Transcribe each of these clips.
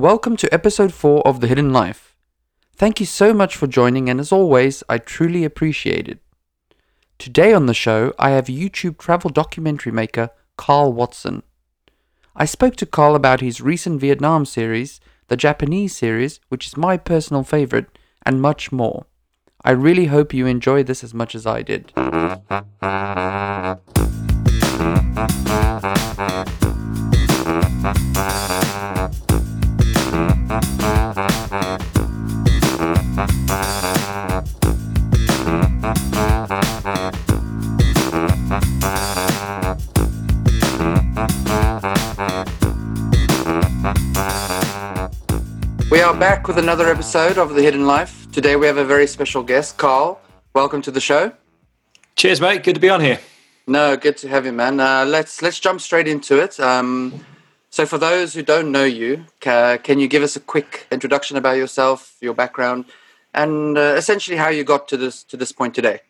Welcome to episode 4 of The Hidden Life. Thank you so much for joining, and as always, I truly appreciate it. Today on the show, I have YouTube travel documentary maker Karl Watson. I spoke to Karl about his recent Vietnam series, the Japanese series, which is my personal favorite, and much more. I really hope you enjoy this as much as I did. We are back with another episode of The Hidden Life. Today we have a very special guest, Karl. Welcome to the show. Cheers, mate. Good to be on here. No, good to have you, man. Uh, let's let's jump straight into it. Um, so, for those who don't know you, ca- can you give us a quick introduction about yourself, your background, and uh, essentially how you got to this to this point today?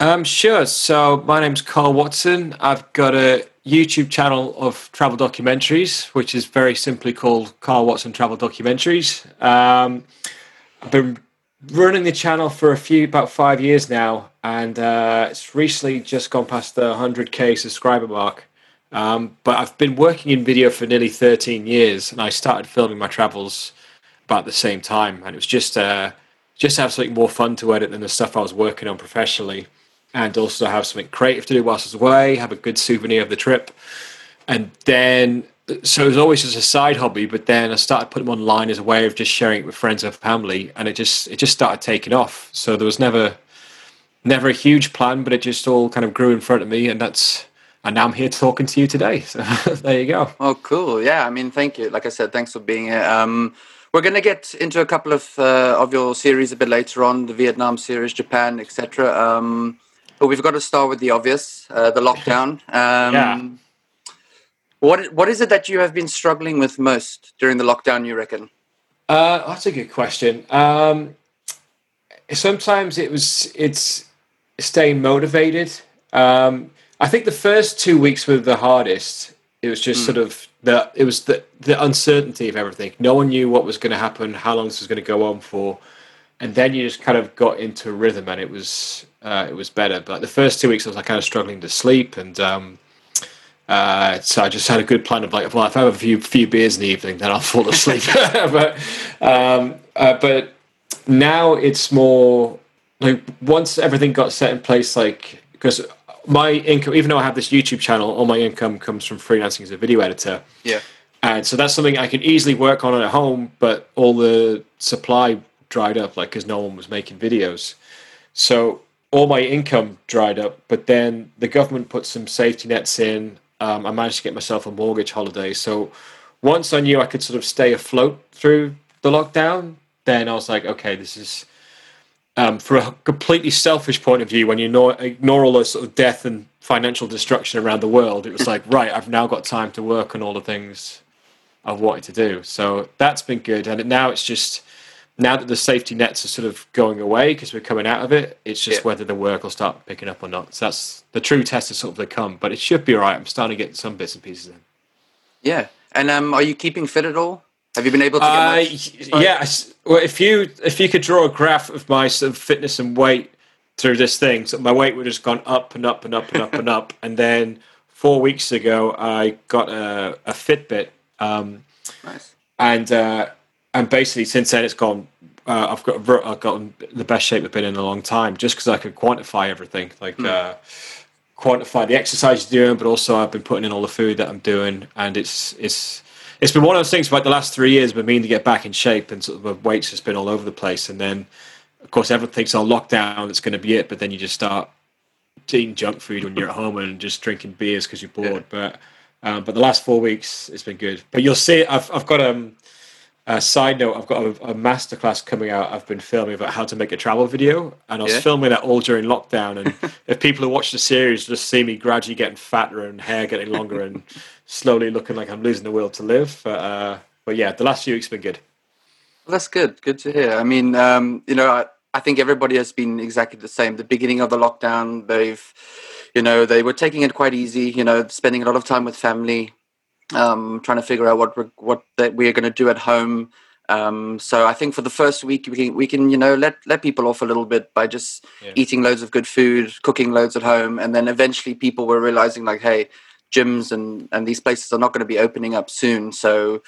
Um, sure. So my name's Karl Watson. I've got a YouTube channel of travel documentaries, which is very simply called Karl Watson Travel Documentaries. Um, I've been running the channel for a few, about five years now, and uh, it's recently just gone past the 100k subscriber mark. Um, but I've been working in video for nearly 13 years, and I started filming my travels about the same time, and it was just uh, just have something more fun to edit than the stuff I was working on professionally and also have something creative to do whilst I was away, have a good souvenir of the trip. And then, so it was always just a side hobby, but then I started putting them online as a way of just sharing it with friends and family, and it just it just started taking off. So there was never never a huge plan, but it just all kind of grew in front of me, and that's and now I'm here talking to you today. So there you go. Oh, cool. Yeah, I mean, thank you. Like I said, thanks for being here. Um, we're going to get into a couple of uh, of your series a bit later on, the Vietnam series, Japan, etc. Um, but we've got to start with the obvious, uh, the lockdown. Um, Yeah. What what is it that you have been struggling with most during the lockdown? You reckon? Uh, that's a good question. Um, sometimes it was it's staying motivated. Um, I think the first two weeks were the hardest. It was just sort of the it was the the uncertainty of everything. No one knew what was going to happen, how long this was going to go on for, and then you just kind of got into a rhythm, and it was uh, it was better. But the first two weeks, I was like kind of struggling to sleep, and um, uh, so I just had a good plan of like, well, if I have a few few beers in the evening, then I'll fall asleep. but um, uh, but now it's more like once everything got set in place, like because my income, even though I have this YouTube channel, all my income comes from freelancing as a video editor. Yeah. And so that's something I can easily work on at home, but all the supply dried up, like because no one was making videos. So all my income dried up, but then the government put some safety nets in. Um, I managed to get myself a mortgage holiday. So once I knew I could sort of stay afloat through the lockdown, then I was like, okay, this is um, for a completely selfish point of view, when you ignore, ignore all those sort of death and financial destruction around the world, it was like, right, I've now got time to work on all the things I've wanted to do. So that's been good. And now it's just, now that the safety nets are sort of going away because we're coming out of it, it's just Yeah. whether the work will start picking up or not. So that's the true test is sort of to come, but it should be all right. I'm starting to get some bits and pieces in. Yeah. And um, are you keeping fit at all? Have you been able to get Uh, much? y- Well, if you if you could draw a graph of my sort of fitness and weight through this thing, so my weight would have just gone up and up and up and up and up, and then four weeks ago I got a, a Fitbit, um, Nice. and uh, and basically since then it's gone. Uh, I've got I've gotten the best shape I've been in a long time, just because I could quantify everything, like uh, quantify the exercise you're doing, but also I've been putting in all the food that I'm doing, and it's it's it's been one of those things. for Like the last three years, been meaning to get back in shape, and sort of the weight's has been all over the place. And then, of course, everything's on lockdown. That's going to be it. But then you just start eating junk food when you're at home and just drinking beers because you're bored. But um, but the last four weeks, it's been good. But you'll see, I've I've got um. A side note: I've got a, a masterclass coming out. I've been filming about how to make a travel video, and I was Yeah. filming that all during lockdown. And if people who watch the series just see me gradually getting fatter and hair getting longer and slowly looking like I'm losing the will to live. But uh, but yeah, the last few weeks have been good. Well, that's good. Good to hear. I mean, um, you know, I, I think everybody has been exactly the same. The beginning of the lockdown, they've, you know, they were taking it quite easy. You know, spending a lot of time with family. Um, trying to figure out what we're, what that we're going to do at home. Um, so I think for the first week we can, we can you know let let people off a little bit by just Yeah. eating loads of good food, cooking loads at home, and then eventually people were realizing like, hey, gyms and and these places are not going to be opening up soon, so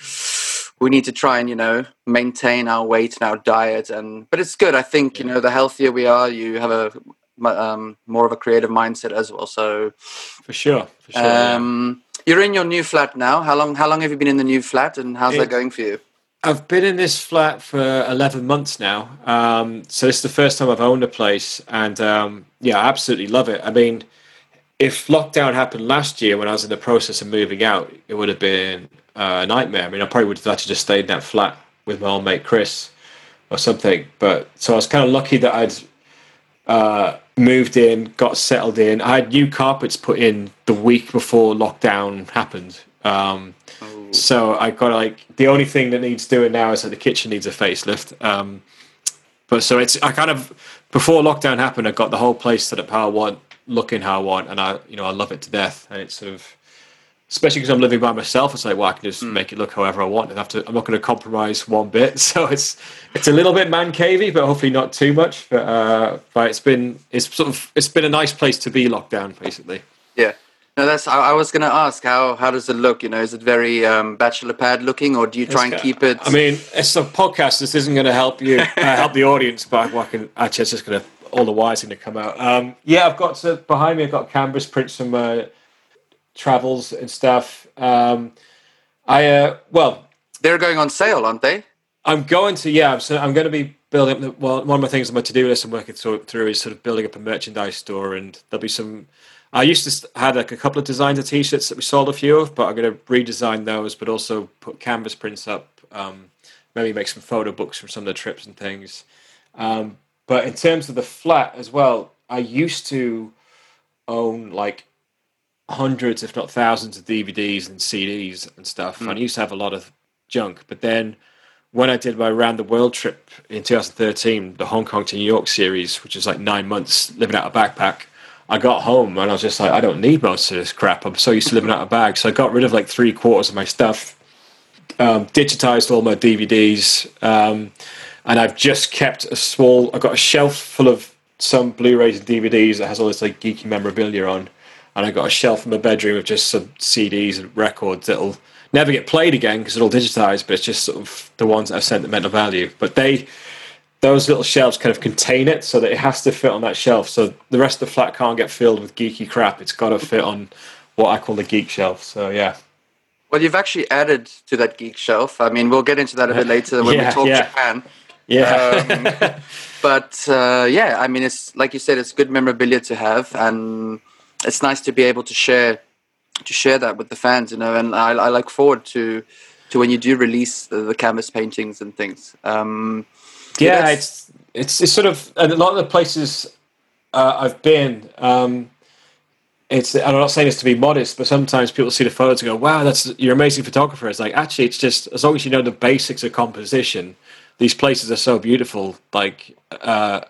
we need to try and you know maintain our weight and our diet. And but it's good. I think you know the healthier we are, you have a um, more of a creative mindset as well. So For sure. For sure. yeah. You're in your new flat now. How long? How long have you been in the new flat, and how's that going for you? I've been in this flat for 11 months now. Um, so this is the first time I've owned a place. And um, yeah, I absolutely love it. I mean, if lockdown happened last year when I was in the process of moving out, it would have been a nightmare. I mean, I probably would have had to just stayed in that flat with my old mate Chris or something. But so I was kind of lucky that I'd uh, moved in, got settled in. I had new carpets put in the week before lockdown happened. Um, so I got like the only thing that needs doing now is that the kitchen needs a facelift. Um, but so it's I kind of before lockdown happened, I got the whole place set up how I want, looking how I want, and I you know I love it to death. And it's sort of especially because I'm living by myself. It's like well I can just make it look however I want. And have to I'm not going to compromise one bit. So it's it's a little bit man cavey, but hopefully not too much. But uh, but it's been it's sort of it's been a nice place to be locked down basically. Yeah. No, that's. I, I was going to ask how how does it look? You know, is it very um, bachelor pad looking, or do you try and keep it? I mean, it's a podcast. This isn't going to help you, uh, help the audience, but I can actually, it's just going to all the wires going to come out. Um, yeah, I've got to, behind me. I've got canvas prints from uh, travels and stuff. Um, I uh, well, they're going on sale, aren't they? I'm going to yeah. So I'm going to be building up. The, well, one of my things on my to do list I'm working through, through is sort of building up a merchandise store, and there'll be some. I used to had like a couple of designs of t-shirts that we sold a few of, but I'm going to redesign those, but also put canvas prints up. Um, maybe make some photo books from some of the trips and things. Um, but in terms of the flat as well, I used to own like hundreds, if not thousands, of DVDs and CDs and stuff. And I used to have a lot of junk. But then when I did my round the world trip in 2013, the Hong Kong to New York series, which was like nine months living out a backpack, I got home and I was just like, I don't need most of this crap. I'm so used to living out of bag. So I got rid of like three quarters of my stuff, um, digitized all my DVDs, um, and I've just kept a small. I've got a shelf full of some Blu-rays and DVDs that has all this like geeky memorabilia on, and I got a shelf in my bedroom of just some CDs and records that'll never get played again because all digitized. But it's just sort of the ones that have sentimental value. But they those little shelves kind of contain it so that it has to fit on that shelf. So the rest of the flat can't get filled with geeky crap. It's got to fit on what I call the geek shelf. So yeah, Well, you've actually added to that geek shelf. I mean, we'll get into that a bit later when Yeah, we talk yeah. Japan. yeah, Um, but uh, yeah, I mean, it's like you said, it's good memorabilia to have, and it's nice to be able to share to share that with the fans, you know. And I, I look forward to to when you do release the, the canvas paintings and things. Um, yeah. that's- It's it's it's sort of a lot of the places uh, I've been. Um, it's and I'm not saying this to be modest, but sometimes people see the photos and go, "Wow, that's you're an amazing photographer." It's like actually, it's just as long as you know the basics of composition. These places are so beautiful. Like uh,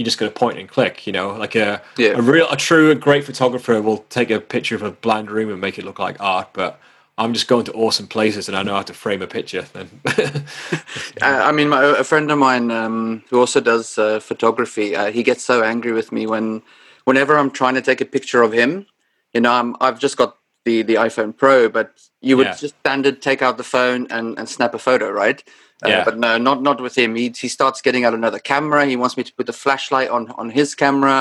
you're just going to point and click. You know, like a Yeah. a real a true great photographer will take a picture of a bland room and make it look like art, but. I'm just going to awesome places and I know how to frame a picture. Then, I, I mean, my, a friend of mine um, who also does uh, photography, uh, he gets so angry with me when, whenever I'm trying to take a picture of him, you know, I'm, I've just got the, the iPhone Pro, but you would Yeah. just standard take out the phone and, and snap a photo, right? Uh, Yeah. But no, not not with him. He he starts getting out another camera. He wants me to put the flashlight on on his camera,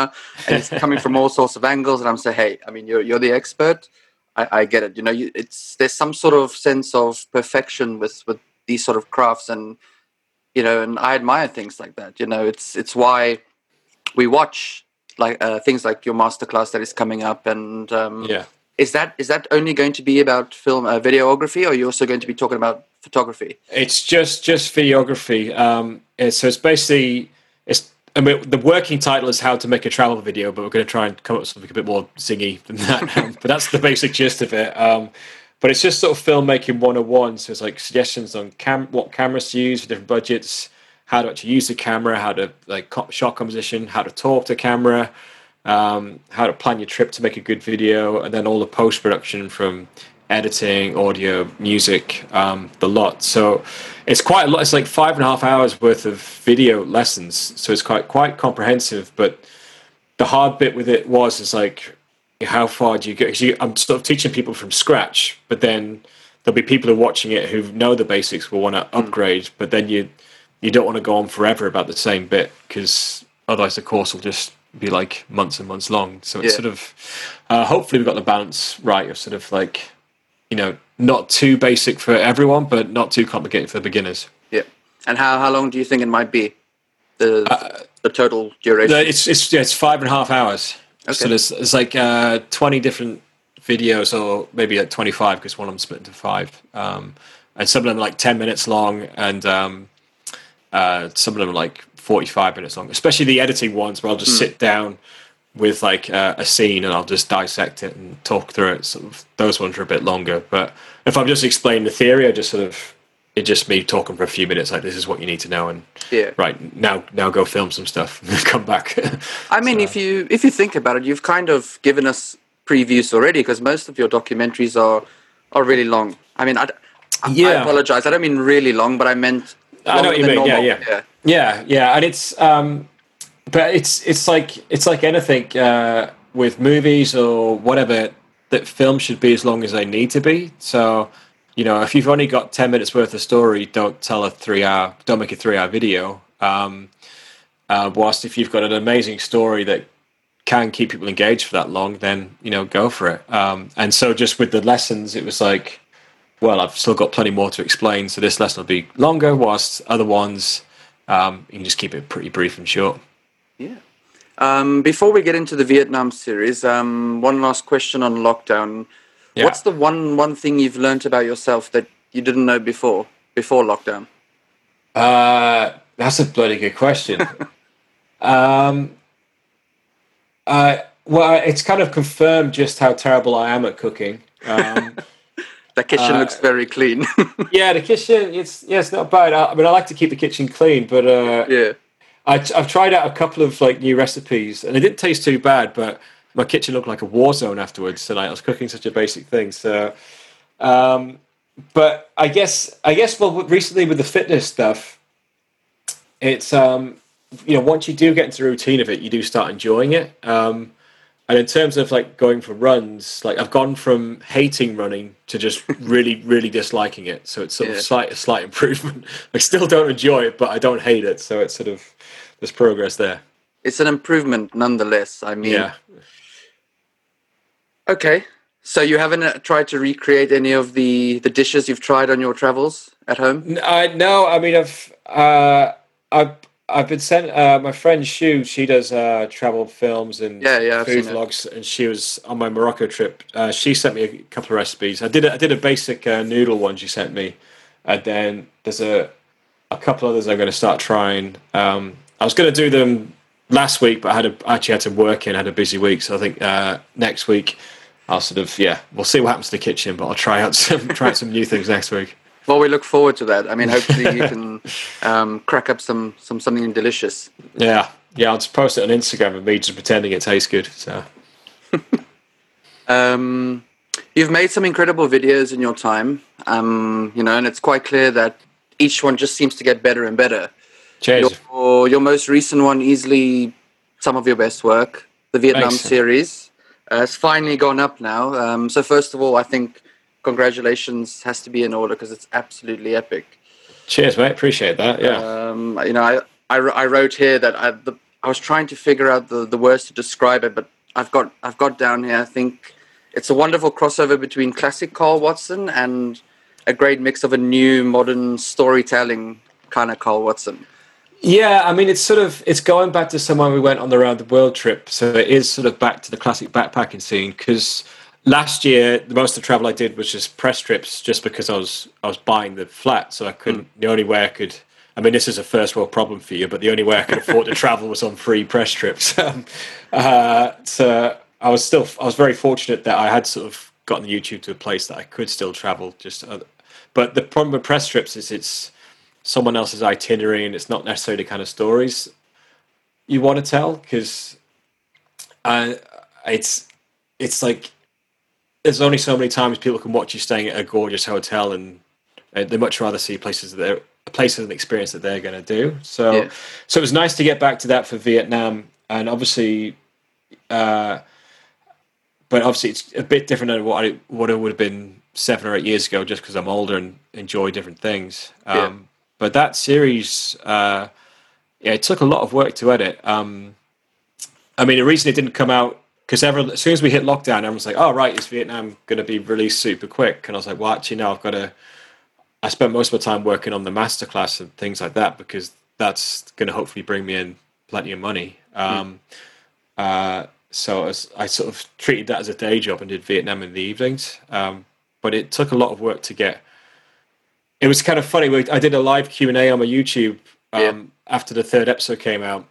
and it's coming from all sorts of angles. And I'm saying, hey, I mean, you're you're the expert. I, I get it. You know, you, it's there's some sort of sense of perfection with with these sort of crafts, and you know, and I admire things like that. You know, it's it's why we watch like uh, things like your masterclass that is coming up, and um, yeah. Is that is that only going to be about film uh, videography, or are you also going to be talking about photography? It's just just videography. Um, it's, so it's basically it's. I mean, the working title is how to make a travel video, but we're going to try and come up with something a bit more zingy than that. Um, but that's the basic gist of it. Um, but it's just sort of filmmaking 101. So it's like suggestions on cam- what cameras to use for different budgets, how to actually use the camera, how to like shot composition, how to talk to camera, um, how to plan your trip to make a good video, and then all the post production from editing, audio, music, um, the lot. So it's quite a lot. It's like five and a half hours worth of video lessons. So it's quite quite comprehensive. But the hard bit with it was is like how far do you go? Because I'm sort of teaching people from scratch, but then there'll be people who are watching it who know the basics will want to upgrade, mm. but then you you don't want to go on forever about the same bit because otherwise the course will just be like months and months long. So it's yeah. sort of uh, hopefully we've got the balance right of sort of like you know not too basic for everyone, but not too complicated for beginners. Yeah. And how how long do you think it might be? The uh, the total duration? It's it's yeah, it's five and a half hours. Okay. So there's, there's like uh, twenty different videos, or maybe like twenty five because one of them split into five, um, and some of them are like ten minutes long, and um, uh, some of them are like 45 minutes long, especially the editing ones where I'll just mm. sit down with like uh, a scene and I'll just dissect it and talk through it. Sort of those ones are a bit longer. But if I'm just explaining the theory, I just sort of it's just me talking for a few minutes like this is what you need to know and yeah right now now go film some stuff and come back i mean so. if you if you think about it you've kind of given us previews already because most of your documentaries are are really long i mean i, yeah. I apologize i don't mean really long but i meant I know what you mean. Yeah, yeah, yeah, yeah, yeah. And it's, um, but it's it's like it's like anything uh, with movies or whatever that film should be as long as they need to be. So, you know, if you've only got ten minutes worth of story, don't tell a three hour, don't make a three hour video. Um, uh, whilst if you've got an amazing story that can keep people engaged for that long, then you know, go for it. Um, and so, just with the lessons, it was like well, I've still got plenty more to explain, so this lesson will be longer, whilst other ones, um, you can just keep it pretty brief and short. Yeah. Um, before we get into the Vietnam series, um, one last question on lockdown. Yeah. What's the one one thing you've learned about yourself that you didn't know before before lockdown? Uh, that's a bloody good question. um, uh, well, it's kind of confirmed just how terrible I am at cooking. Um, the kitchen uh, looks very clean. yeah, the kitchen it's yeah, it's not bad. I, I, mean, I like to keep the kitchen clean, but uh, yeah, I, have tried out a couple of like new recipes, and it didn't taste too bad. But my kitchen looked like a war zone afterwards, and I was cooking such a basic thing. So, um, but I guess I guess well, recently with the fitness stuff, it's um, you know once you do get into the routine of it, you do start enjoying it. Um, and in terms of like going for runs, like I've gone from hating running to just really, really disliking it. So it's sort yeah. of slight, a slight improvement. I still don't enjoy it, but I don't hate it. So it's sort of there's progress there. It's an improvement nonetheless. I mean, yeah. Okay, so you haven't uh, tried to recreate any of the the dishes you've tried on your travels at home? Uh, no, I mean I've uh, I've I've been sent. Uh, my friend Shu, she does uh, travel films and yeah, yeah, food vlogs, and she was on my Morocco trip. Uh, she sent me a couple of recipes. I did a, I did a basic uh, noodle one she sent me, and then there's a a couple others I'm going to start trying. Um, I was going to do them last week, but I had a, actually had to work in, had a busy week, so I think uh, next week I'll sort of yeah, we'll see what happens to the kitchen, but I'll try out some try out some new things next week. Well, we look forward to that. I mean, hopefully you can um, crack up some, some something delicious. Yeah, yeah. I'll just post it on Instagram of me just pretending it tastes good. So, um, you've made some incredible videos in your time, um, you know, and it's quite clear that each one just seems to get better and better. Cheers. Your, your most recent one, easily some of your best work, the Vietnam Thanks. series, uh, has finally gone up now. Um, so, first of all, I think congratulations has to be in order because it's absolutely epic. Cheers, mate. Appreciate that. Yeah. Um, you know, I, I, I, wrote here that I, the, I was trying to figure out the, the words to describe it, but I've got I've got down here. I think it's a wonderful crossover between classic Karl Watson and a great mix of a new modern storytelling kind of Karl Watson. Yeah, I mean, it's sort of it's going back to someone we went on the round the world trip, so it is sort of back to the classic backpacking scene because last year the most of the travel I did was just press trips, just because I was I was buying the flat, so I couldn't. Mm. The only way I could. I mean, this is a first world problem for you, but the only way I could afford to travel was on free press trips. Um, uh, so I was still I was very fortunate that I had sort of gotten YouTube to a place that I could still travel. Just, uh, but the problem with press trips is it's someone else's itinerary and it's not necessarily the kind of stories you want to tell because uh, it's it's like there's only so many times people can watch you staying at a gorgeous hotel, and, and they much rather see places that they're places and experience that they're going to do. So, Yeah. so it was nice to get back to that for Vietnam, and obviously, uh, but obviously it's a bit different than what I what it would have been seven or eight years ago, just because I'm older and enjoy different things. Um, Yeah. But that series, uh, yeah, it took a lot of work to edit. Um, I mean, the reason it didn't come out because as soon as we hit lockdown, everyone's like, "Oh, right, is Vietnam going to be released super quick?" And I was like, "Well, actually, no. I've got to." I spent most of my time working on the masterclass and things like that because that's going to hopefully bring me in plenty of money. Um, uh, so as I sort of treated that as a day job and did Vietnam in the evenings. Um, but it took a lot of work to get. It was kind of funny. I did a live Q and A on my YouTube um, Yeah. after the third episode came out,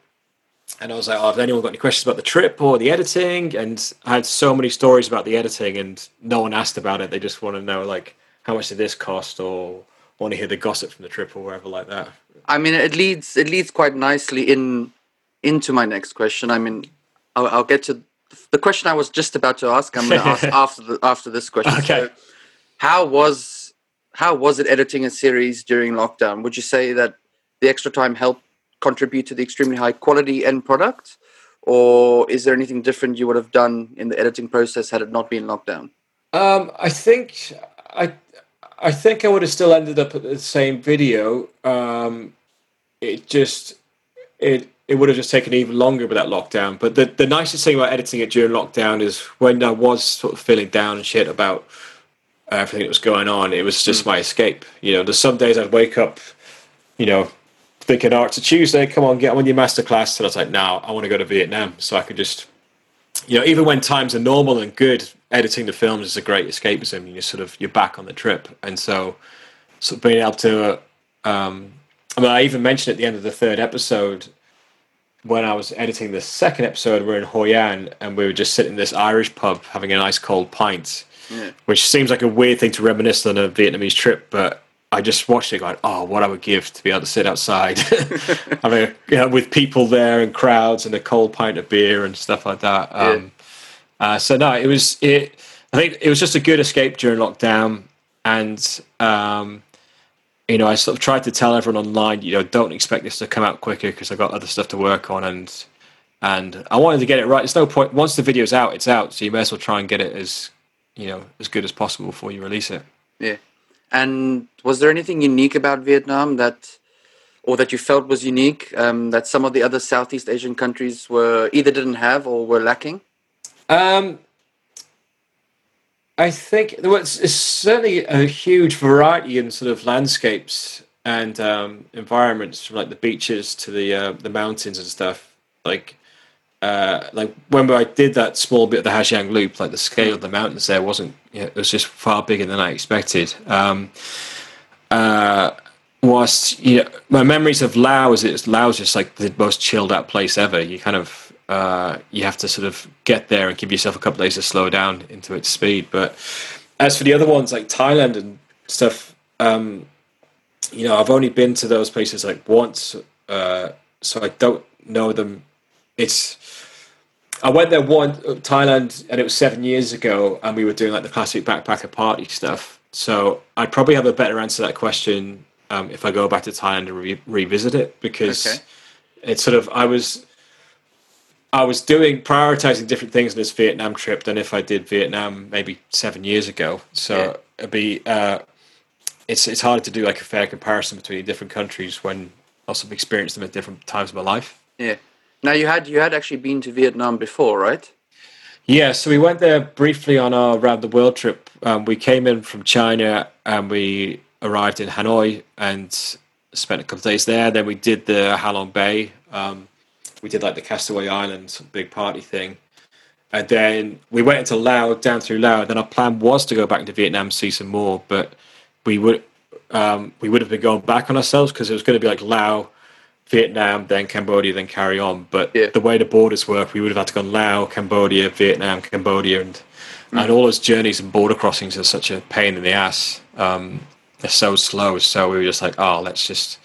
and I was like, "Oh, have anyone got any questions about the trip or the editing?" And I had so many stories about the editing, and no one asked about it. They just want to know like how much did this cost, or want to hear the gossip from the trip or wherever like that. I mean, it leads it leads quite nicely in into my next question. I mean, I'll, I'll get to the question I was just about to ask. I'm going to ask after the after this question. Okay. So, how was how was it editing a series during lockdown? Would you say that the extra time helped contribute to the extremely high quality end product, or is there anything different you would have done in the editing process had it not been lockdown? Um, I think I I think I would have still ended up at the same video. Um, it just it it would have just taken even longer with that lockdown. But the the nicest thing about editing it during lockdown is when I was sort of feeling down and shit about everything that was going on, it was just my escape. You know, there's some days I'd wake up, you know, thinking, "Oh, it's a Tuesday. Come on, get on with your masterclass." And I was like, "No, I want to go to Vietnam, so I could just." you know, even when times are normal and good, editing the films is a great escapism. You're sort of you're back on the trip, and so so being able to, uh, um, I mean, I even mentioned at the end of the third episode when I was editing the second episode, we're in Hoi An and we were just sitting in this Irish pub having a nice cold pint, Yeah. which seems like a weird thing to reminisce on a Vietnamese trip, but. I just watched it going, oh, what I would give to be able to sit outside. I mean, you know, with people there and crowds and a cold pint of beer and stuff like that. Um, uh, so no, it was it. I think it was just a good escape during lockdown, and um, you know, I sort of tried to tell everyone online, you know, don't expect this to come out quicker because I've got other stuff to work on, and and I wanted to get it right. There's no point once the video's out, it's out, so you may as well try and get it as you know as good as possible before you release it. Yeah. And was there anything unique about Vietnam that, or that you felt was unique um, that some of the other Southeast Asian countries were either didn't have or were lacking? Um, I think there was certainly a huge variety in sort of landscapes and um, environments, from like the beaches to the uh, the mountains and stuff. Like, uh, like when I did that small bit of the Ha Giang Loop, like the scale of the mountains there wasn't. Know, it was just far bigger than I expected. Um, uh, whilst you know, my memories of Laos is Laos is like the most chilled out place ever. You kind of uh, you have to sort of get there and give yourself a couple days to slow down into its speed. But as for the other ones like Thailand and stuff, um, you know, I've only been to those places like once, uh, so I don't know them. It's I went there one Thailand, and it was seven years ago, and we were doing like the classic backpacker party stuff. So I'd probably have a better answer to that question um, if I go back to Thailand and re- revisit it because Okay. it's sort of I was I was doing prioritizing different things in this Vietnam trip than if I did Vietnam maybe seven years ago. So Yeah. it'd be uh, it's it's hard to do like a fair comparison between different countries when I also experienced them at different times of my life. Yeah. Now you had you had actually been to Vietnam before, right? Yeah, so we went there briefly on our round the world trip. Um, we came in from China and we arrived in Hanoi and spent a couple of days there. Then we did the Halong Bay. Um, we did like the Castaway Islands big party thing. And then we went into Laos, down through Laos. Then our plan was to go back into Vietnam, see some more, but we would um, we would have been going back on ourselves because it was going to be like Laos, Vietnam, then Cambodia, then carry on. But Yeah. the way the borders work, we would have had to go Laos, Cambodia, Vietnam, Cambodia, and and mm. all those journeys and border crossings are such a pain in the ass. Um, they're so slow. So we were just like, oh, let's just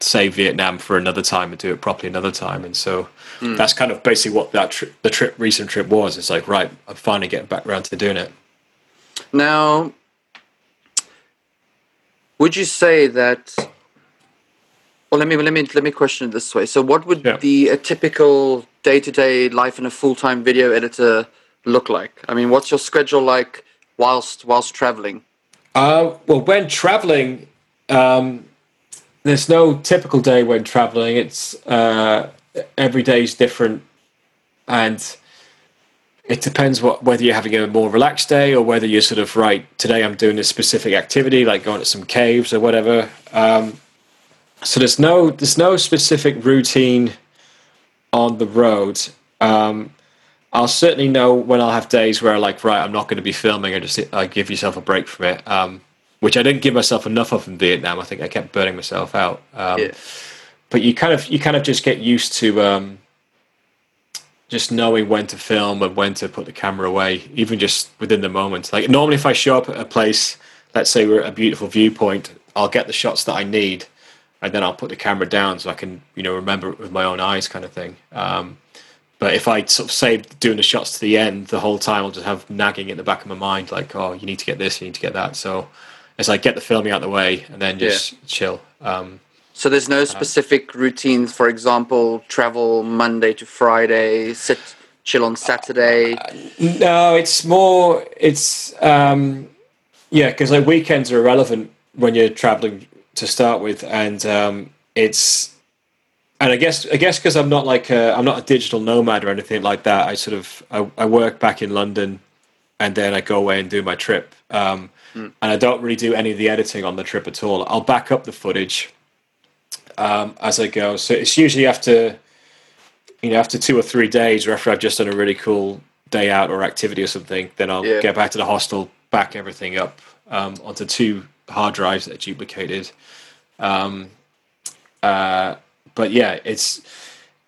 save Vietnam for another time and do it properly another time. And so mm. that's kind of basically what that tri- the trip, recent trip was. It's like, right, I'm finally getting back around to doing it. Now, would you say that? Well, let me let me let me question it this way. So, what would Yeah. the a typical day to day life in a full time video editor look like? I mean, what's your schedule like whilst whilst traveling? Uh, well, when traveling, um, there's no typical day when traveling. It's uh, every day is different, and it depends what whether you're having a more relaxed day or whether you're sort of right. Today, I'm doing a specific activity, like going to some caves or whatever. Um, so there's no there's no specific routine on the road. Um, I'll certainly know when I'll have days where, like, right, I'm not going to be filming. I just I give yourself a break from it, um, which I didn't give myself enough of in Vietnam. I think I kept burning myself out. Um, Yeah. But you kind of you kind of just get used to um, just knowing when to film and when to put the camera away, even just within the moment. Like normally, if I show up at a place, let's say we're at a beautiful viewpoint, I'll get the shots that I need, and then I'll put the camera down so I can you know remember it with my own eyes, kind of thing. Um, but if I sort of saved doing the shots to the end the whole time, I'll just have nagging in the back of my mind, like, oh, you need to get this, you need to get that. So it's like get the filming out of the way and then just chill. Um, So there's no specific routines. For example, travel Monday to Friday, sit chill on Saturday. no, it's more, it's, um, yeah, because like weekends are irrelevant when you're traveling to start with. And um, it's, and I guess I guess because I'm not like a, I'm not a digital nomad or anything like that. I sort of I, I work back in London, and then I go away and do my trip. Um, And I don't really do any of the editing on the trip at all. I'll back up the footage um, as I go. So it's usually after you know after two or three days, or after I've just done a really cool day out or activity or something. Then I'll Yeah. get back to the hostel, back everything up um, onto two hard drives that are duplicated. Um, uh, but yeah, it's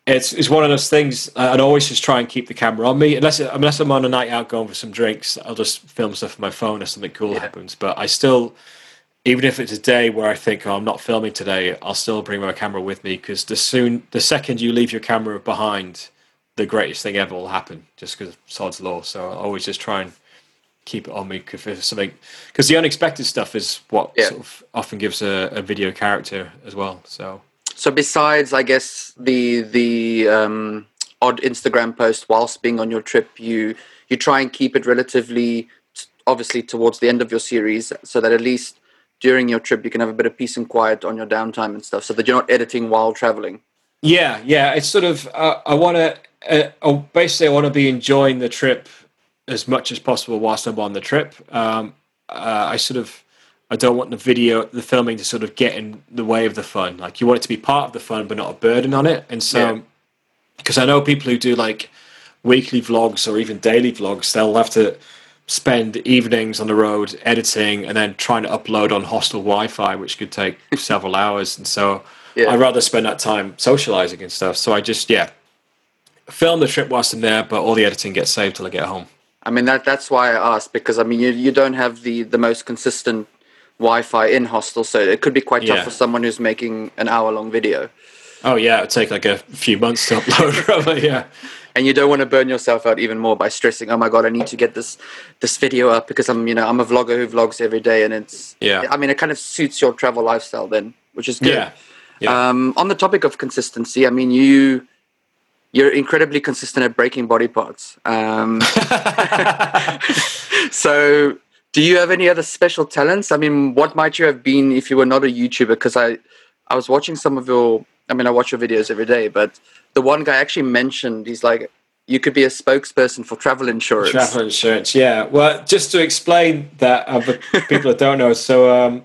it's it's one of those things. I- I'd always just try and keep the camera on me, unless unless I'm on a night out going for some drinks. I'll just film stuff on my phone if something cool Yeah. happens. But I still, even if it's a day where I think oh, I'm not filming today, I'll still bring my camera with me because the soon the second you leave your camera behind, the greatest thing ever will happen. Just because sod's law. So I always just try and keep it on me if something because the unexpected stuff is what Yeah. sort of often gives a, a video character as well. So. So besides, I guess the the um, odd Instagram post whilst being on your trip, you you try and keep it relatively, t- obviously towards the end of your series, so that at least during your trip you can have a bit of peace and quiet on your downtime and stuff, so that you're not editing while traveling. Yeah, yeah. It's sort of uh, I want to. Uh, oh, basically, I want to be enjoying the trip as much as possible whilst I'm on the trip. Um, uh, I sort of I don't want the video, the filming to sort of get in the way of the fun. Like you want it to be part of the fun, but not a burden on it. And so, because I know people who do like weekly vlogs or even daily vlogs, they'll have to spend evenings on the road editing and then trying to upload on hostel Wi-Fi, which could take several hours. And so, Yeah. I'd rather spend that time socializing and stuff. So I just yeah, film the trip whilst I'm there, but all the editing gets saved till I get home. I mean that that's why I asked because I mean you you don't have the the most consistent Wi-Fi in hostel, so it could be quite tough Yeah. for someone who's making an hour long video. Oh yeah, it would take like a few months to upload. Probably yeah. and you don't want to burn yourself out even more by stressing oh my god i need to get this this video up because i'm you know i'm a vlogger who vlogs every day and it's Yeah. i mean it kind of suits your travel lifestyle then which is good Yeah. Yeah. um on the topic of consistency i mean you you're incredibly consistent at breaking body parts. Um so do you have any other special talents? I mean what might you have been if you were not a youtuber? Because i i was watching some of your i mean i watch your videos every day but the one guy actually mentioned he's like you could be a spokesperson for travel insurance. Travel insurance, yeah. Well, just to explain that uh, for people that don't know, so um,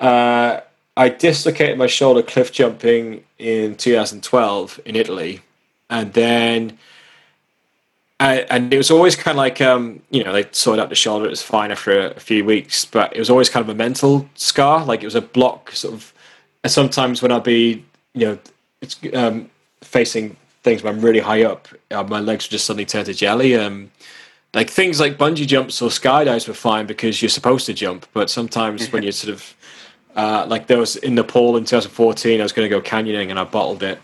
uh, I dislocated my shoulder cliff jumping in 2012 in Italy, and then. And it was always kind of like um, you know they sorted out the shoulder it was fine after a, a few weeks but it was always kind of a mental scar like it was a block sort of and sometimes when I'd be you know it's um, facing things when I'm really high up uh, my legs would just suddenly turn to jelly um, like things like bungee jumps or skydives were fine because you're supposed to jump, but sometimes when you're sort of uh, like there was in Nepal in 2014, I was going to go canyoning and I bottled it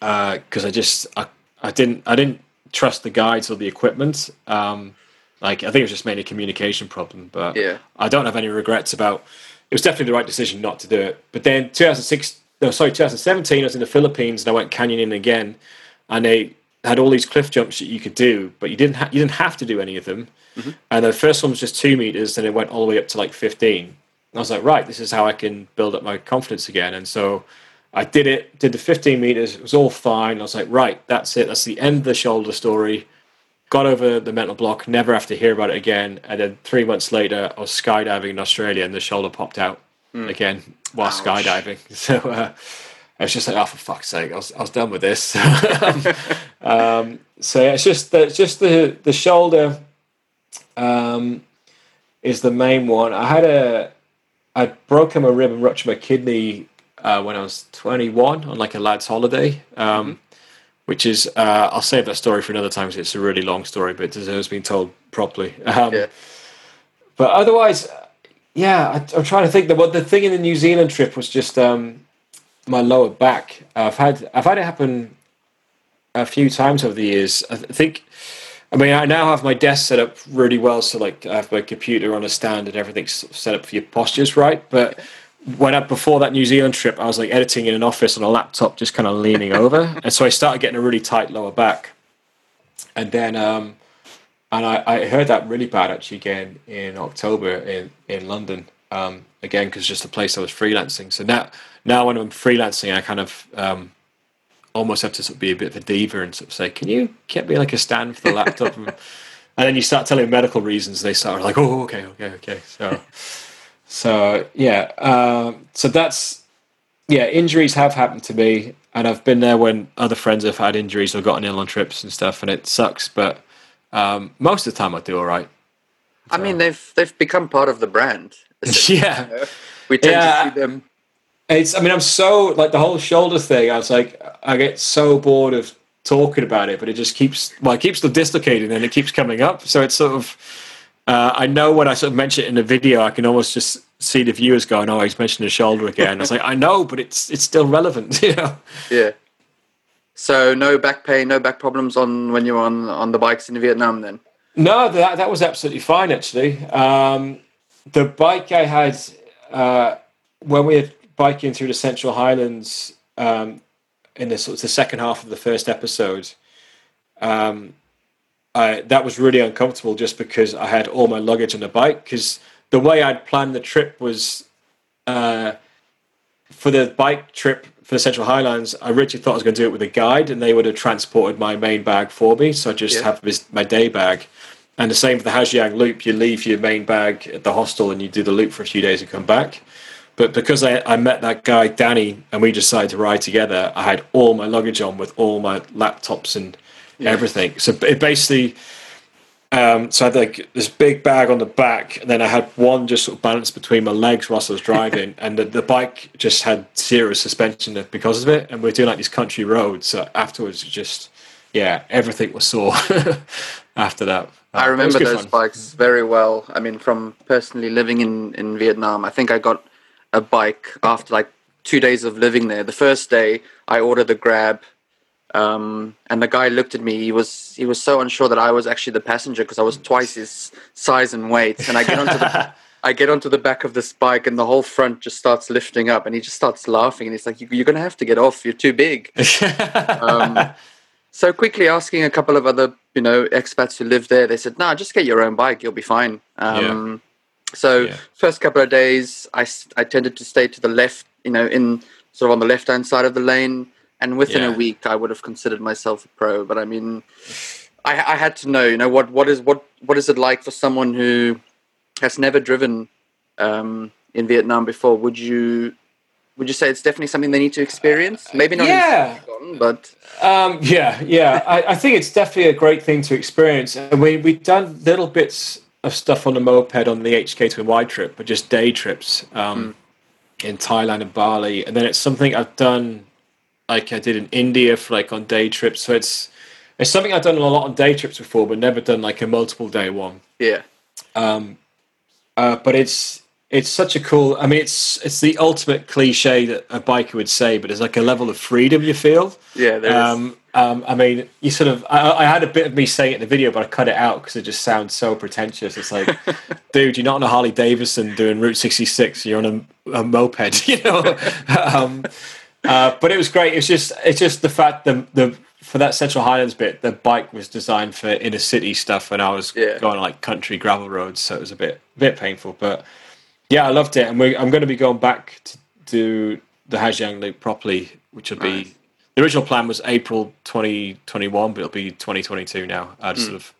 because I just I, I didn't I didn't trust the guides or the equipment. Um, Like I think it was just mainly a communication problem, but Yeah. I don't have any regrets about. It was definitely the right decision not to do it. But then 2006, no, sorry, 2017, I was in the Philippines and I went canyoning again, and they had all these cliff jumps that you could do, but you didn't ha- you didn't have to do any of them. And the first one was just two meters, and it went all the way up to like 15. And I was like, right, this is how I can build up my confidence again. And so I did it, did the 15 meters, it was all fine. I was like, right, that's it, that's the end of the shoulder story. Got over the mental block, never have to hear about it again. And then three months later, I was skydiving in Australia, and the shoulder popped out again while Ouch. skydiving. So uh, I was just like, oh, for fuck's sake, I was, I was done with this. um, so yeah, it's just the, it's just the, the shoulder um, is the main one. I had a, I broken my rib and ruptured my kidney uh, when I was 21 on like a lad's holiday. Um, Which is, uh, I'll save that story for another time because it's a really long story, but it deserves being told properly. Um, Yeah. But otherwise, yeah, I, I'm trying to think. that what the thing in the New Zealand trip was just um, my lower back. I've had I've had it happen a few times over the years. I th- think. I mean, I now have my desk set up really well, so like I have my computer on a stand and everything's set up for your postures right. But when I, before that New Zealand trip, I was like editing in an office on a laptop, just kind of leaning over, and so I started getting a really tight lower back. And then, um, and I, I heard that really bad actually again in October in in London. Um, again, because just the place I was freelancing. So now, now when I'm freelancing, I kind of um, almost have to sort of be a bit of a diva and sort of say, "Can you get me like a stand for the laptop?" and, and then you start telling medical reasons. They start like, "Oh, okay, okay, okay." So, so yeah, um, so that's yeah. Injuries have happened to me, and I've been there when other friends have had injuries or gotten ill on trips and stuff, and it sucks. But um, most of the time, I do all right. I mean, they've they've become part of the brand. yeah. We tend Yeah. to see them. It's. I mean, I'm so like the whole shoulder thing. I was like, I get so bored of talking about it, but it just keeps. Well, it keeps the dislocating, and it keeps coming up. So it's sort of. Uh, I know when I sort of mention it in the video, I can almost just see the viewers going, "Oh, he's mentioned his shoulder again." I was like, I know, but it's it's still relevant, you know. Yeah. So no back pain, no back problems on when you're on on the bikes in Vietnam. Then. No, that that was absolutely fine actually. Um, the bike I had uh, when we were biking through the Central Highlands um, in the sort of the second half of the first episode, um, I, that was really uncomfortable just because I had all my luggage on the bike. Because the way I'd planned the trip was uh, for the bike trip for the Central Highlands, I originally thought I was going to do it with a guide, and they would have transported my main bag for me. So I just Yeah. have this, my day bag. And the same for the Ha Giang loop. You leave your main bag at the hostel, and you do the loop for a few days and come back. But because I, I met that guy Danny, and we decided to ride together, I had all my luggage on with all my laptops and everything. So it basically, um, so I had like this big bag on the back, and then I had one just sort of balanced between my legs whilst I was driving, and the, the bike just had serious suspension because of it. And we are doing like these country roads. So afterwards, it just yeah, everything was sore after that. I Uh, remember those fun. bikes very well. I mean, from personally living in, in Vietnam, I think I got a bike after like two days of living there. The first day, I ordered the Grab, um, and the guy looked at me. He was he was so unsure that I was actually the passenger because I was twice his size and weight. And I get onto the I get onto the back of this bike, and the whole front just starts lifting up, and he just starts laughing, and he's like, "You- "You're gonna have to get off. You're too big." Um, so quickly asking a couple of other, you know, expats who live there, they said, "No, just get your own bike. You'll be fine." Um, So Yeah. first couple of days, I I tended to stay to the left, you know, in sort of on the left hand side of the lane, and within a week, I would have considered myself a pro. But I mean, I, I had to know, you know, what what is what what is it like for someone who has never driven um, in Vietnam before? Would you would you say it's definitely something they need to experience? Maybe not, Yeah. but Um, yeah, yeah. I, I think it's definitely a great thing to experience. And we we've done little bits of stuff on the moped on the HK to Y trip, but just day trips um, in Thailand and Bali. And then it's something I've done, like I did in India for like on day trips. So it's it's something I've done a lot on day trips before, but never done like a multiple day one. yeah, Uh, but it's it's such a cool. I mean, it's it's the ultimate cliche that a biker would say, but there's like a level of freedom you feel. Yeah, there um, um, I mean, you sort of. I, I, had a bit of me saying it in the video, but I cut it out because it just sounds so pretentious. It's like, dude, you're not on a Harley Davidson doing Route 66. You're on a, a moped, you know. uh, but it was great. It's just, it's just the fact the the for that Central Highlands bit, the bike was designed for inner city stuff, and I was yeah. going on like country gravel roads, so it was a bit bit painful. But yeah, I loved it, and we, I'm going to be going back to do the Ha Giang Loop properly, which will nice. be the original plan was April 2021, but it'll be 2022 now. I'd mm. sort of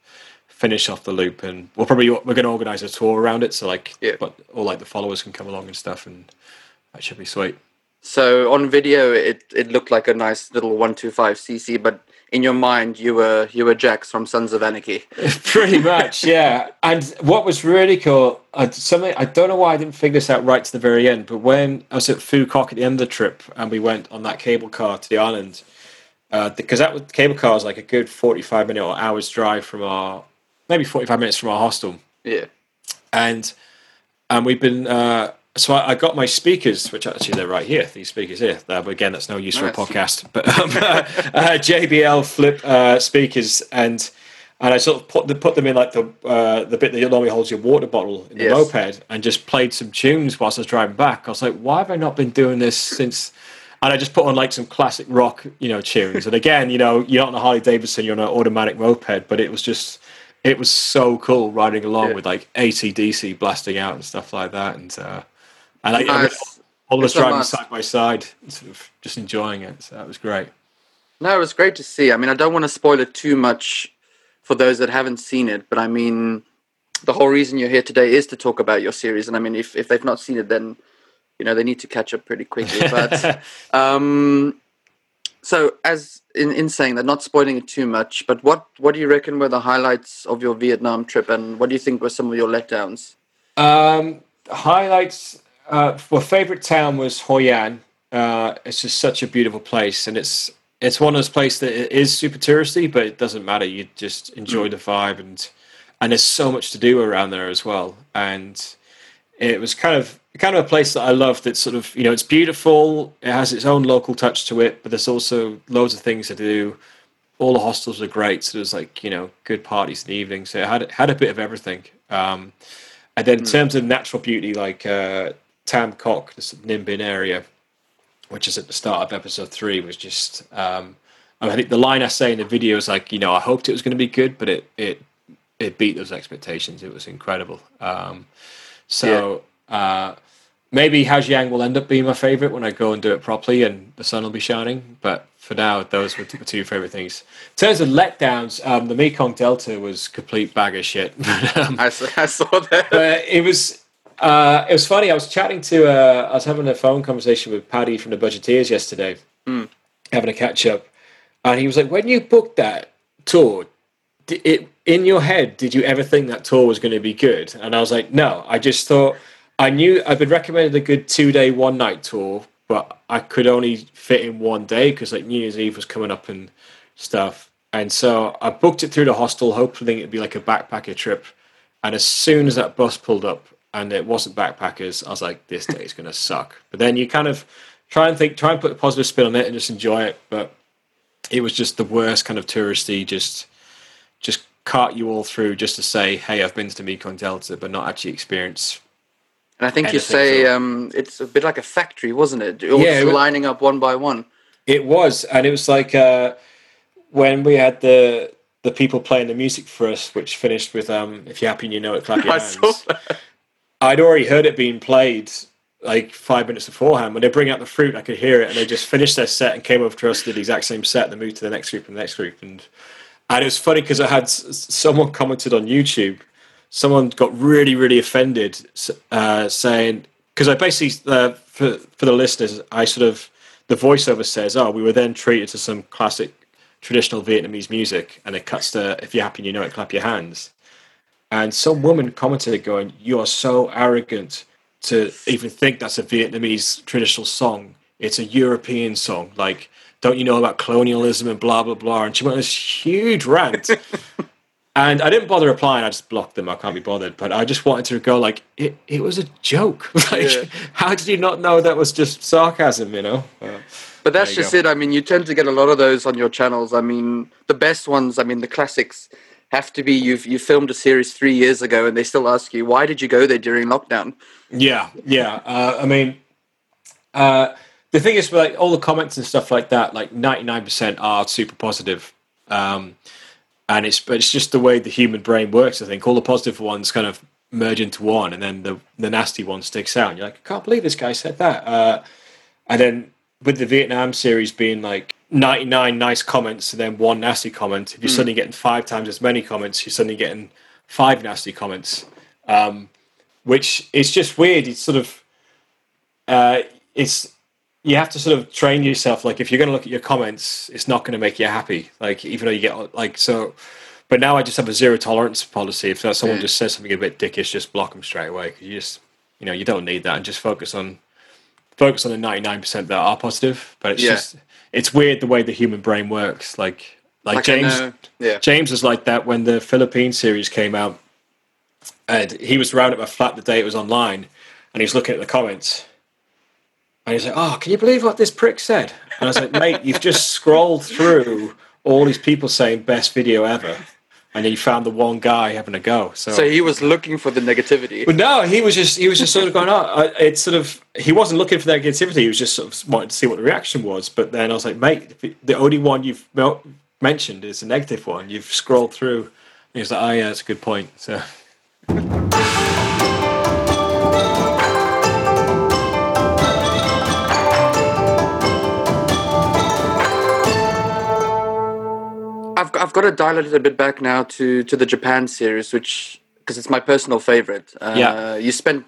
finish off the loop, and we'll probably we're going to organize a tour around it, so like, yeah. but all like the followers can come along and stuff, and that should be sweet. So on video, it it looked like a nice little one two five cc, but in your mind, you were you were Jax from Sons of Anarchy. Pretty much, yeah. And what was really cool, uh, something I don't know why I didn't figure this out right to the very end, but when I was at Phu Quoc at the end of the trip, and we went on that cable car to the island, uh, because that was, cable car was like a good forty-five minute or hours drive from our, maybe forty-five minutes from our hostel. Yeah. And and we've been uh, so I, I, got my speakers, which actually they're right here. These speakers here. Uh, but again, that's no use nice. for a podcast. But um, uh, uh, JBL flip uh, speakers, and and I sort of put the, put them in like the uh, the bit that normally holds your water bottle in the yes. moped, and just played some tunes whilst I was driving back. I was like, why have I not been doing this since? And I just put on like some classic rock, you know, tunes. And again, you know, you're not on a Harley Davidson, you're on an automatic moped, but it was just it was so cool riding along yeah. with like ACDC blasting out and stuff like that. And uh, and I, nice. all of us driving side by side, sort of just enjoying it. So that was great. No, it was great to see. I mean, I don't want to spoil it too much for those that haven't seen it, but I mean, the whole reason you're here today is to talk about your series. And I mean, if, if they've not seen it, then you know they need to catch up pretty quickly. But um, so, as in, in saying that, not spoiling it too much, but what what do you reckon were the highlights of your Vietnam trip, and what do you think were some of your letdowns? Um, highlights uh, well, favorite town was Hoi An. Uh, it's just such a beautiful place, and it's it's one of those places that is super touristy, but it doesn't matter. You just enjoy mm. the vibe, and and there's so much to do around there as well. And it was kind of kind of a place that I love. That sort of you know it's beautiful. It has its own local touch to it, but there's also loads of things to do. All the hostels are great, so there's like you know good parties in the evening. So it had had a bit of everything. Um, and then in mm. terms of natural beauty, like uh, Tam Coc, the Ninh Binh area, which is at the start of episode three, was just. Um, I think the line I say in the video is like, you know, I hoped it was going to be good, but it it it beat those expectations. It was incredible. Um, so yeah. uh, maybe Ha Giang will end up being my favorite when I go and do it properly, and the sun will be shining. But for now, those were the two favorite things. In terms of letdowns, um, the Mekong Delta was complete bag of shit. um, I, I, saw that. But it was uh, it was funny. I was chatting to, uh, I was having a phone conversation with Paddy from the Budgeteers yesterday, mm. having a catch up, and he was like, "When you booked that tour, did it in your head, did you ever think that tour was going to be good?" And I was like, "No, I just thought I knew I'd been recommended a good two day, one night tour, but I could only fit in one day because like New Year's Eve was coming up and stuff." And so I booked it through the hostel, hoping it'd be like a backpacker trip. And as soon as that bus pulled up, and it wasn't backpackers, I was like, this day is going to suck. But then you kind of try and think, try and put a positive spin on it and just enjoy it. But it was just the worst kind of touristy, just just cart you all through just to say, hey, I've been to the Mekong Delta, but not actually experience. And I think you say um, it's a bit like a factory, wasn't it? All yeah, it was, lining up one by one. It was, and it was like uh, when we had the the people playing the music for us, which finished with um, "If you're happy and you know it, clap your hands." I'd already heard it being played like five minutes beforehand. When they bring out the fruit, I could hear it, and they just finished their set and came over to us, did the exact same set, and moved to the next group and the next group. And and it was funny because I had someone commented on YouTube. Someone got really, really offended, uh, saying because I basically uh, for for the listeners, I sort of the voiceover says, "Oh, we were then treated to some classic traditional Vietnamese music," and it cuts to "If you're happy, and you know it, clap your hands." And some woman commented, going, You are so arrogant to even think that's a Vietnamese traditional song. It's a European song. Like, don't you know about colonialism and blah, blah, blah? And she went on this huge rant. and I didn't bother replying. I just blocked them. I can't be bothered. But I just wanted to go like it. It was a joke. like, Yeah. how did you not know that was just sarcasm? You know. Uh, But that's just go. it. I mean, you tend to get a lot of those on your channels. I mean, the best ones, I mean, the classics have to be you've you filmed a series three years ago and they still ask you, why did you go there during lockdown? Yeah, yeah. Uh, I mean, uh, the thing is, like all the comments and stuff like that, like ninety nine percent are super positive, um, and it's but it's just the way the human brain works. I think all the positive ones kind of merge into one, and then the the nasty one sticks out. And you're like, I can't believe this guy said that. Uh, and then with the Vietnam series being like 99 nice comments and then one nasty comment, if you're suddenly getting five times as many comments, you're suddenly getting five nasty comments, um, which is just weird. It's sort of, uh, it's, you have to sort of train yourself. Like if you're going to look at your comments, it's not going to make you happy. Like even though you get like, so, but now I just have a zero tolerance policy. If someone Yeah. just says something a bit dickish, just block them straight away. Cause you just, you know, you don't need that and just focus on focus on the 99% that are positive but it's Yeah. just it's weird the way the human brain works. Like like, james yeah. james was like that when the philippine series came out. And he was around at my flat the day it was online and he was looking at the comments. And he's like oh can you believe what this prick said? And i was like mate you've just scrolled through all these people saying best video ever and you found the one guy having a go so So he was looking for the negativity. but no, he was just he was just sort of going, oh, it's sort of he wasn't looking for negativity. He was just sort of wanting to see what the reaction was. But then I was like, mate, the only one you've mentioned is a negative one. You've scrolled through. And he was like, oh yeah, that's a good point. So I've I've got to dial it a bit back now to to the Japan series, which because it's my personal favorite. Uh, Yeah. You spent,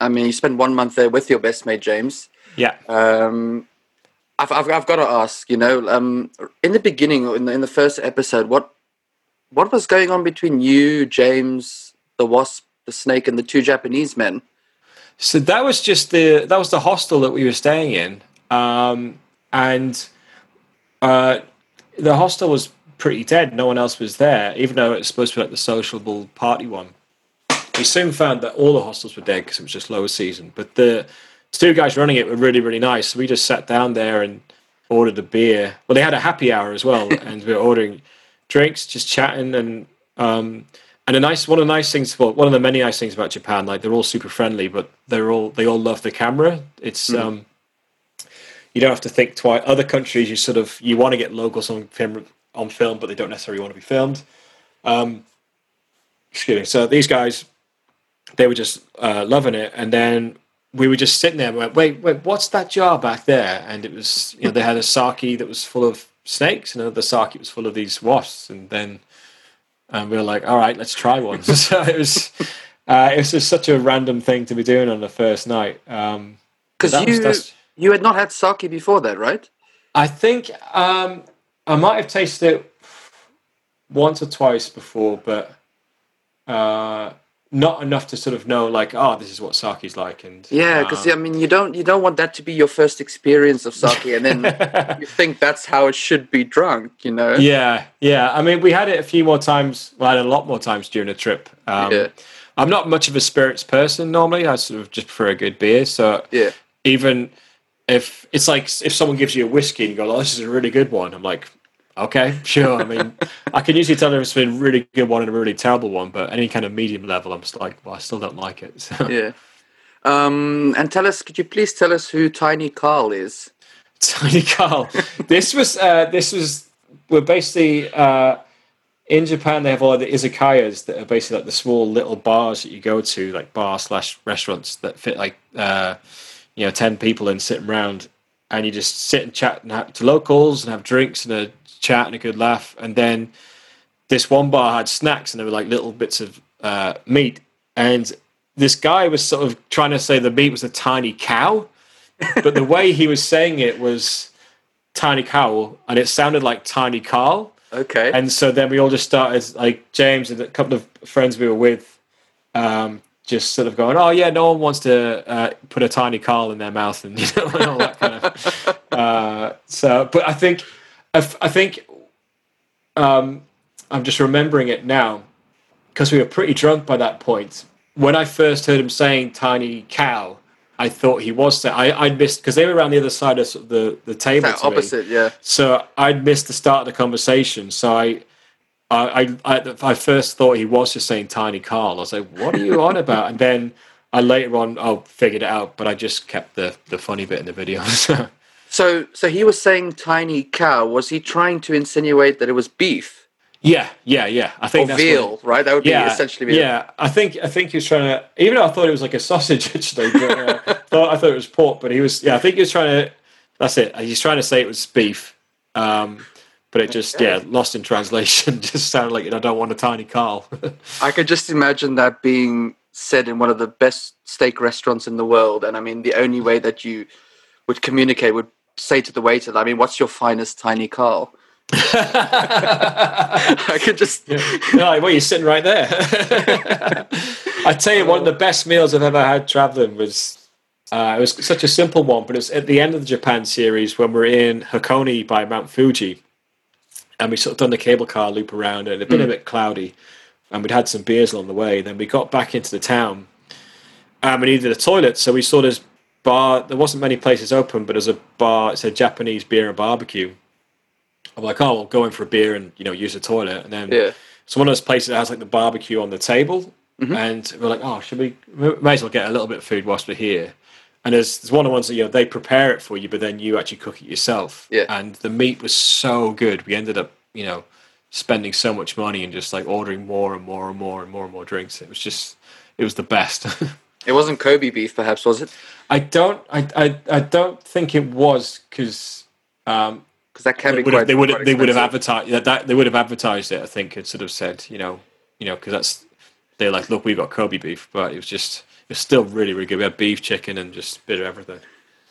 I mean, you spent one month there with your best mate James. yeah, Um, I've, I've I've got to ask, you know, um, in the beginning, in the, in the first episode, what what was going on between you, James, the wasp, the snake, and the two Japanese men? So that was just the that was the hostel that we were staying in, um, and uh, the hostel was pretty dead. No one else was there, even though it's supposed to be like the sociable party one. We soon found that all the hostels were dead because it was just lower season. But the two guys running it were really really nice. So we just sat down there and ordered a beer. Well, they had a happy hour as well, and we were ordering drinks, just chatting and. Um, and a nice one of the nice things well one of the many nice things about Japan like they're all super friendly but they're all they all love the camera it's um you don't have to think twice other countries you sort of you want to get locals on film on film but they don't necessarily want to be filmed um excuse me so these guys they were just uh, loving it and then we were just sitting there and went wait wait what's that jar back there and it was you know they had a sake that was full of snakes and another sake was full of these wasps and then and we were like, all right, let's try one. so it was, uh, it was just such a random thing to be doing on the first night. Um, Because was- you that's- you had not had sake before that, right? I think um, I might have tasted it once or twice before, but uh, not enough to sort of know, like, oh, this is what sake's like. And Yeah, because um, I mean, you don't you don't want that to be your first experience of sake, and then you think that's how it should be drunk, you know? Yeah, yeah. I mean, we had it a few more times. Well, I had a lot more times during the trip. Um, Yeah. I'm not much of a spirits person normally. I sort of just prefer a good beer. So Yeah. even if it's like if someone gives you a whiskey and you go, "Oh, this is a really good one," I'm like, "Okay, sure." I mean, I can usually tell if it's been a really good one and a really terrible one, but any kind of medium level, I'm just like, "Well, I still don't like it." So. Yeah. Um, and tell us, could you please tell us who Tiny Karl is? Tiny Karl. this was uh, this was we're basically uh, in Japan. They have all the izakayas that are basically like the small little bars that you go to, like bar slash restaurants that fit like uh, you know ten people and sitting around, and you just sit and chat and have, to locals and have drinks and a chat and a good laugh. And then this one bar had snacks and there were like little bits of uh, meat, and this guy was sort of trying to say the meat was a tiny cow but the way he was saying it was tiny cow and it sounded like tiny karl Okay. and so then we all just started like james and a couple of friends we were with um, just sort of going oh yeah no one wants to uh, put a tiny karl in their mouth and you know and all that kind of uh, so but i think I think um, I'm just remembering it now because we were pretty drunk by that point. When I first heard him saying "tiny cow," I thought he was. Say- I I missed because they were around the other side of the the table. That to me. opposite, yeah. So I'd missed the start of the conversation. So I, I, I, I, I first thought he was just saying Tiny Karl. I was like, "What are you on about?" And then I later on, oh, figured it out. But I just kept the the funny bit in the video. So So, so he was saying tiny cow. Was he trying to insinuate that it was beef yeah, yeah, yeah. I or think what- veal? Right, that would be yeah, essentially veal. yeah. I think I think he was trying to. Even though I thought it was like a sausage actually, but, uh, thought I thought it was pork. But he was. Yeah, I think he was trying to. That's it. He's trying to say it was beef. Um, but it just yeah lost in translation. Just sounded like I don't want a tiny Karl. I could just imagine that being said in one of the best steak restaurants in the world. And I mean, the only way that you would communicate would say to the waiter, I mean, what's your finest tiny Karl? I could just. no, well, you're sitting right there. I tell you, one of the best meals I've ever had traveling was. Uh, it was such a simple one, but it was at the end of the Japan series when we are in Hakone by Mount Fuji, and we sort of done the cable car loop around, and it'd been a bit hmm. cloudy, and we'd had some beers along the way. Then we got back into the town, um, and we needed a toilet, so we saw this bar. There wasn't many places open, but there's a bar. It said Japanese beer and barbecue. I'm like, oh, we'll go in for a beer and you know use the toilet, and then Yeah. it's one of those places that has like the barbecue on the table, mm-hmm. and we're like, oh, should we? we May as well get a little bit of food whilst we're here. And there's, there's one of the ones that you know they prepare it for you, but then you actually cook it yourself. Yeah. And the meat was so good, we ended up you know spending so much money and just like ordering more and more and more and more and more drinks. It was just, it was the best. It wasn't Kobe beef, perhaps, was it? I don't, I, I, I don't think it was because. Um, Because that can they be quite. they would have, they would have advertised yeah, that they would have advertised it. I think it sort of said you know you know because that's they're like look we've got Kobe beef, but it was just it's still really really good. We had beef, chicken, and just a bit of everything.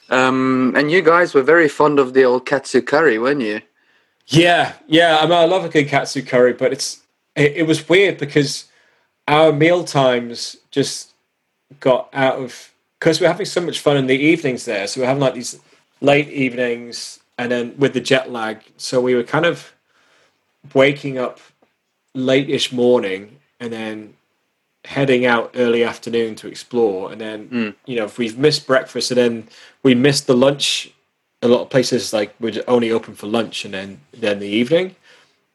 Um, and you guys were very fond of the old katsu curry, weren't you? Yeah, yeah. I mean, I love a good katsu curry, but it's it, it was weird because our meal times just got out of because we're having so much fun in the evenings there. So we're having like these late evenings, and then with the jet lag, so we were kind of waking up late-ish morning, and then heading out early afternoon to explore, and then you know if we've missed breakfast, and then we missed the lunch a lot of places like were only open for lunch and then then the evening,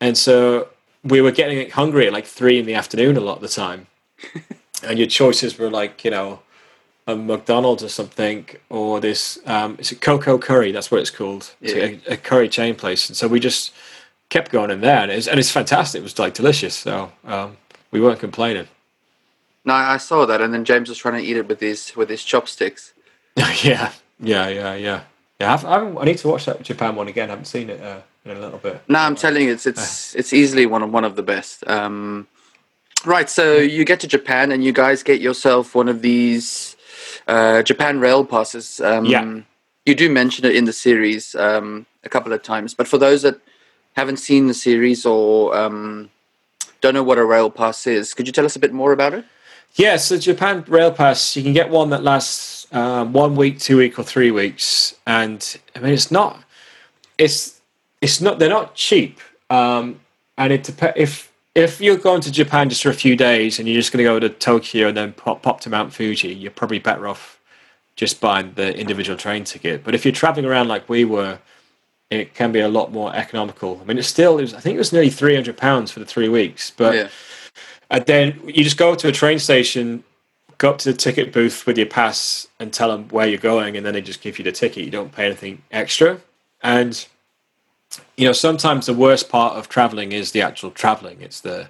and so we were getting hungry at like three in the afternoon a lot of the time, and your choices were like you know a McDonald's or something or this um, it's a Coco Curry? That's what it's called. It's a, a curry chain place, and so we just kept going in there, and it's and it's fantastic. It was like delicious, so um, we weren't complaining. No, I saw that, and then James was trying to eat it with his with his chopsticks. yeah, yeah, yeah, yeah. Yeah, I've, I, I need to watch that Japan one again. I haven't seen it uh, in a little bit. No, I'm telling you, it's it's it's easily one of one of the best. Um, right, so you get to Japan, and you guys get yourself one of these uh, Japan rail passes. Um, Yeah. You do mention it in the series um, a couple of times, but for those that haven't seen the series or um, don't know what a rail pass is, could you tell us a bit more about it? Yeah, so Japan Rail Pass, you can get one that lasts um, one week, two week, or three weeks, and I mean it's not, it's it's not they're not cheap, um, and it dep- if if you're going to Japan just for a few days and you're just going to go to Tokyo and then pop pop to Mount Fuji, you're probably better off just buying the individual train ticket. But if you're traveling around like we were, it can be a lot more economical. I mean, it's still it was, I think it was nearly three hundred pounds for the three weeks, but. yeah. And then you just go to a train station, go up to the ticket booth with your pass and tell them where you're going, and then they just give you the ticket. You don't pay anything extra. And, you know, sometimes the worst part of traveling is the actual traveling. It's the,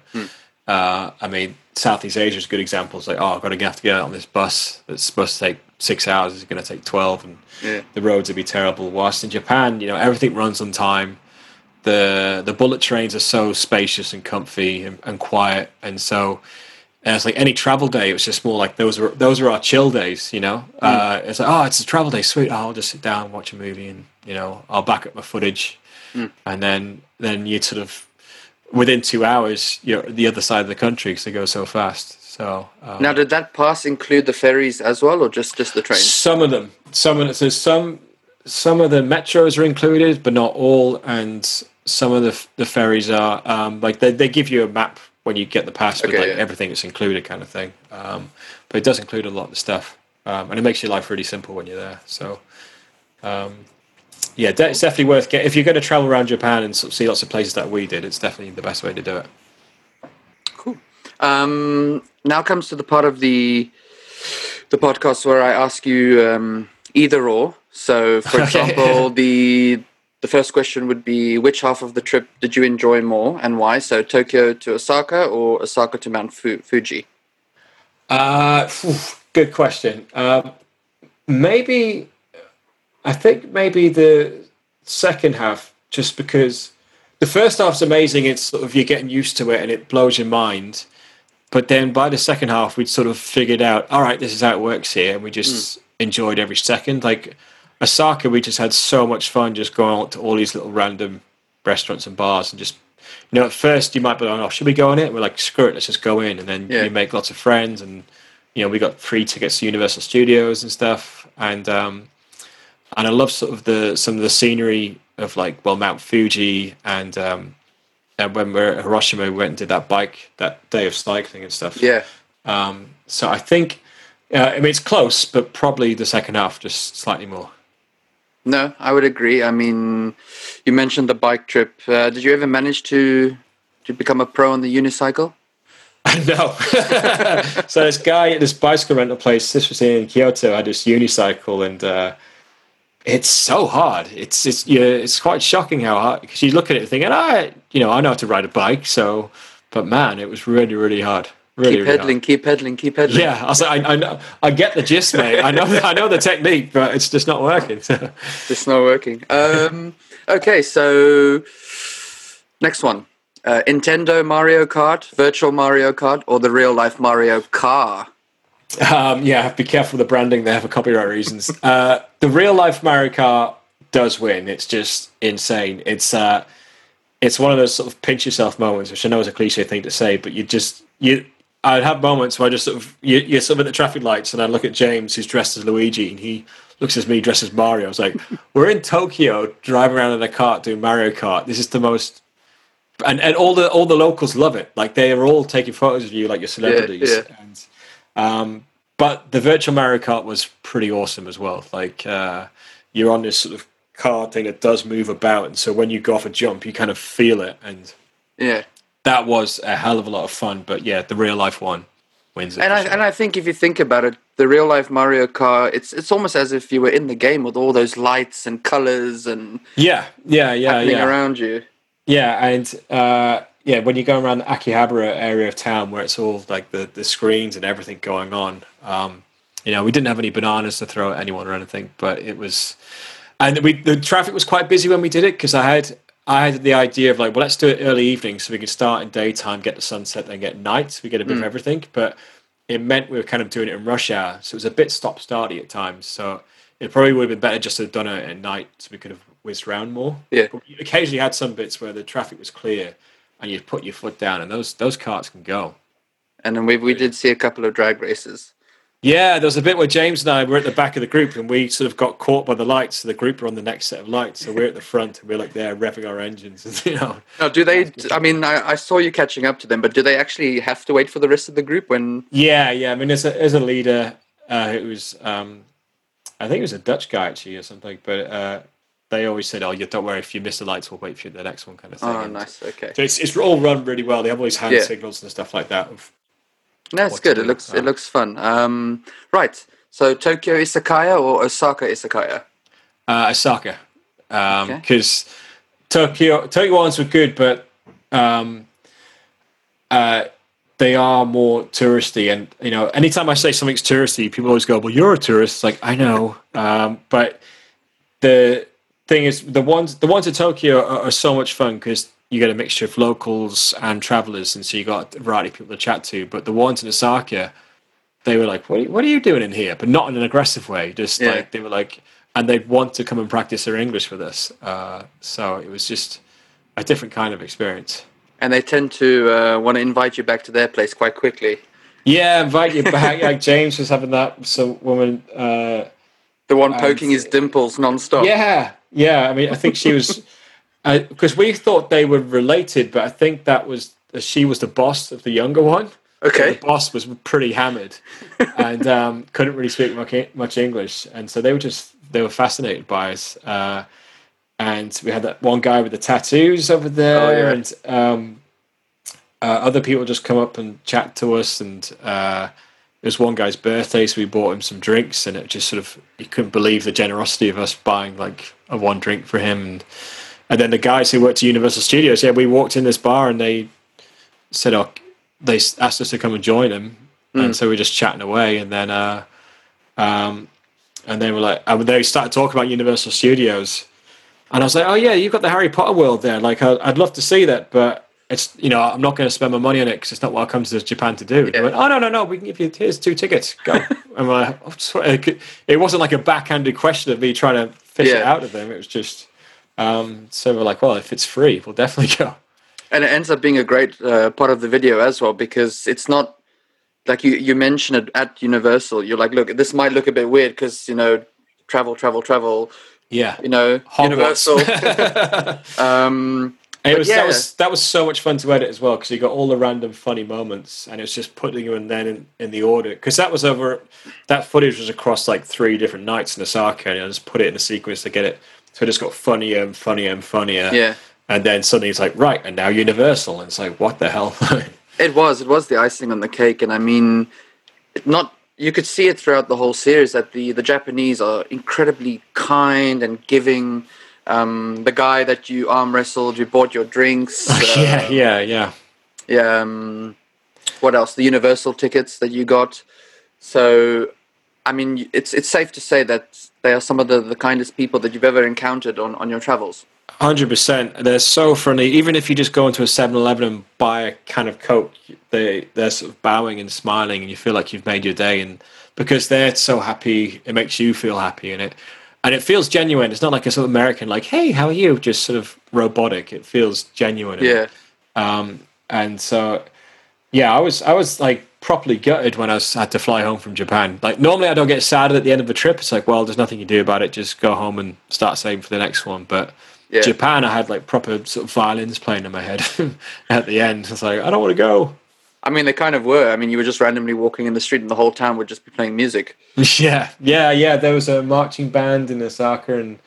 uh, I mean, Southeast Asia is a good example. It's like, oh, I've got to have to get on this bus that's supposed to take six hours. It's going to take 12, and Yeah. the roads would be terrible. Whilst in Japan, you know, everything runs on time the the bullet trains are so spacious and comfy and, and quiet, and so and it's like any travel day. It was just more like those were those were our chill days, you know. Uh, it's like oh, it's a travel day, sweet. Oh, I'll just sit down, watch a movie, and you know, I'll back up my footage, and then then you sort of within two hours you're the other side of the country because they go so fast. So um, Now, did that pass include the ferries as well, or just just the trains? some of them, some of it, so some some of the metros are included, but not all, and some of the the ferries are. Um, like they they give you a map when you get the pass with Okay, like yeah. everything that's included, kind of thing. Um, but it does include a lot of the stuff, um, and it makes your life really simple when you're there. So. Um, yeah, de- it's definitely worth getting. If you're going to travel around Japan and see lots of places that we did, it's definitely the best way to do it. Cool. Um, now comes to the part of the the podcast where I ask you um, either or. So, for example, the the first question would be which half of the trip did you enjoy more and why? So, Tokyo to Osaka or Osaka to Mount Fu- Fuji? Uh, good question. Um, maybe, I think maybe the second half, just because the first half's amazing. It's sort of you're getting used to it and it blows your mind. But then by the second half, we'd sort of figured out, all right, this is how it works here, and we just enjoyed every second. Like Osaka, we just had so much fun just going out to all these little random restaurants and bars and just. You know, at first you might be like, "Oh, should we go on it?" We're like, "Screw it, let's just go in." And then Yeah. you make lots of friends, and you know, we got free tickets to Universal Studios and stuff. And um, and I love sort of the some of the scenery of like well Mount Fuji and um, and when we we're at Hiroshima, we went and did that bike that day of cycling and stuff. Yeah. Um, so I think, uh, I mean, it's close, but probably the second half just slightly more. No, I would agree. I mean, you mentioned the bike trip. Uh, did you ever manage to to become a pro on the unicycle? no. so this guy at this bicycle rental place, this was in Kyoto, had this unicycle, and uh, it's so hard. It's it's yeah, it's quite shocking how hard. Because you look at it and thinking, I you know I know how to ride a bike, so but man, it was really really hard. Really, keep really hard. keep peddling, keep peddling. Yeah, I was like, I, I know, I get the gist, mate. I know, I know the technique, but it's just not working. It's not working. Um, okay, so next one. Uh, Nintendo Mario Kart, Virtual Mario Kart, or the real life Mario Kart? Um, yeah, be careful with the branding there for copyright reasons. Uh, the real life Mario Kart does win. It's just insane. It's uh, it's one of those sort of pinch yourself moments, which I know is a cliche thing to say, but you just you. I'd have moments where I just sort of you, you're sort of at the traffic lights, and I look at James, who's dressed as Luigi, and he looks at me dressed as Mario. I was like, "We're in Tokyo, driving around in a cart doing Mario Kart. This is the most." And, and all the all the locals love it. Like they are all taking photos of you, like your celebrities. yeah. And um, but the virtual Mario Kart was pretty awesome as well. Like uh, you're on this sort of card thing that does move about, and so when you go off a jump, you kind of feel it, and Yeah. That was a hell of a lot of fun. But yeah, the real life one wins it. And I, sure. and I think if you think about it, the real life Mario Kart, it's it's almost as if you were in the game with all those lights and colors and yeah, yeah, yeah, happening yeah. around you. Yeah, and uh, yeah, when you go around the Akihabara area of town where it's all like the, the screens and everything going on, um, you know, we didn't have any bananas to throw at anyone or anything, but it was, and we the traffic was quite busy when we did it because I had I had the idea of like, well, let's do it early evening so we can start in daytime, get the sunset, then get night, so we get a bit of hmm. everything, but it meant we were kind of doing it in rush hour, so it was a bit stop starty at times, so. It probably would have been better just to have done it at night so we could have whizzed around more. Yeah. But we occasionally had some bits where the traffic was clear and you put your foot down and those those carts can go. And then we we did see a couple of drag races. Yeah, there was a bit where James and I were at the back of the group and we sort of got caught by the lights. So the group were on the next set of lights. So we're at the front and we're like there revving our engines. And, you know, No, do they? I mean, I, I saw you catching up to them, but do they actually have to wait for the rest of the group when? yeah, yeah. I mean, as a, as a leader, uh, it was, um, I think it was a Dutch guy actually or something, but uh, they always said, oh, you don't worry, if you miss the lights, we'll wait for you the next one kind of thing. Oh, nice. Okay. So it's, it's all run really well. They have all these hand Yeah. signals and stuff like that. Of, That's good. It looks it looks fun. Um, right. So Tokyo Izakaya or Osaka Izakaya? Uh, Osaka, Okay. because Tokyo Tokyo ones were good, but um, uh, they are more touristy. And you know, anytime I say something's touristy, people always go, "Well, you're a tourist." It's like I know, um, but the thing is, the ones the ones in Tokyo are, are so much fun because you get a mixture of locals and travelers, and so you got a variety of people to chat to. But the ones in Osaka, they were like, "What? Are you, what are you doing in here?" But not in an aggressive way. Just Yeah. like they were like, and they'd want to come and practice their English with us. Uh, so it was just a different kind of experience. And they tend to uh, want to invite you back to their place quite quickly. Yeah, invite you back. like James was having that. Some woman. Uh, The one And- poking his dimples non-stop. Yeah, yeah. I mean, I think she was. because we thought they were related, but I think that was she was the boss of the younger one. Okay. The boss was pretty hammered and um, couldn't really speak much, much English, and so they were just they were fascinated by us. Uh, and we had that one guy with the tattoos over there, Oh, yeah. and um, uh, other people just come up and chat to us. And uh, it was one guy's birthday, so we bought him some drinks, and it just sort of he couldn't believe the generosity of us buying like a one drink for him. And and then the guys who worked at Universal Studios, yeah, we walked in this bar and they said, "Oh, they asked us to come and join them," and so we were just chatting away, and then uh, um, and they were like, and they started talking about Universal Studios, and I was like, "Oh yeah, you've got the Harry Potter world there. Like, I- I'd love to see that, but." It's you know I'm not going to spend my money on it because it's not what I come to Japan to do. They went, oh no no no, we can give you here's two tickets. Go. and like, "Oh, it wasn't like a backhanded question of me trying to fish it out of them. It was just um, so we're like, well, if it's free, we'll definitely go. and it ends up being a great uh, part of the video as well because it's not like you you mentioned it at Universal. You're like, look, this might look a bit weird because you know, travel, travel, travel. Yeah, You know, Hogwarts. Universal. um, it was yeah. that was that was so much fun to edit as well because you got all the random funny moments and it was just putting them in then in, in the order because that was over that footage was across like three different nights in Osaka and I just put it in a sequence to get it so it just got funnier and funnier and funnier yeah, and then suddenly it's like right and now Universal and it's like what the hell it was. It was the icing on the cake, and I mean, not. You could see it throughout the whole series that the the Japanese are incredibly kind and giving. Um, the guy that you arm wrestled, you bought your drinks. uh, yeah yeah yeah Yeah. Um, what else? The Universal tickets that you got. So, I mean, it's it's safe to say that they are some of the, the kindest people that you've ever encountered on, on your travels. Hundred percent. They're so friendly. Even if you just go into a 7-Eleven and buy a can of Coke, they they're sort of bowing and smiling, and you feel like you've made your day. And because they're so happy, it makes you feel happy, and it and it feels genuine. It's not like a sort of American, like "Hey, how are you?" Just sort of robotic. It feels genuine. Yeah. Um, and so, yeah, I was I was like properly gutted when I was, had to fly home from Japan. Like normally I don't get sad at the end of a trip. It's like, well, there's nothing you do about it. Just go home and start saving for the next one. But Yeah. Japan, I had like proper sort of violins playing in my head at the end. It's like I don't want to go. I mean, they kind of were. I mean, you were just randomly walking in the street and the whole town would just be playing music. Yeah, yeah, yeah. There was a marching band in Osaka and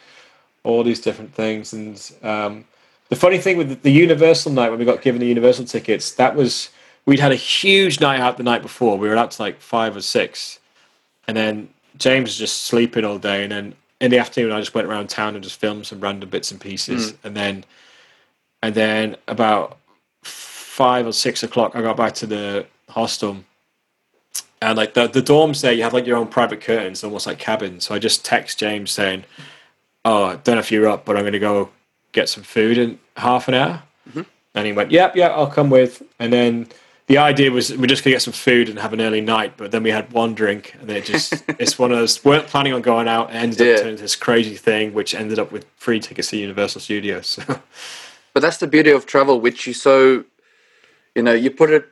all these different things. And um, the funny thing with the- the Universal night when we got given the Universal tickets, that was we'd had a huge night out the night before. We were out to like five or six, and then James was just sleeping all day. And then in the afternoon, I just went around town and just filmed some random bits and pieces. Mm. And then, and then about five or six o'clock, I got back to the hostel and like the the dorms there, you have like your own private curtains, almost like cabins. So I just text James saying, "Oh, I don't know if you're up, but I'm going to go get some food in half an hour." Mm-hmm. And he went, "Yep, yeah, I'll come with." And then the idea was we're just going to get some food and have an early night, but then we had one drink, and then it just it's one of those weren't planning on going out, and ended Yeah. up turning into this crazy thing, which ended up with free tickets to Universal Studios. So. But that's the beauty of travel, which you so, you know, you put it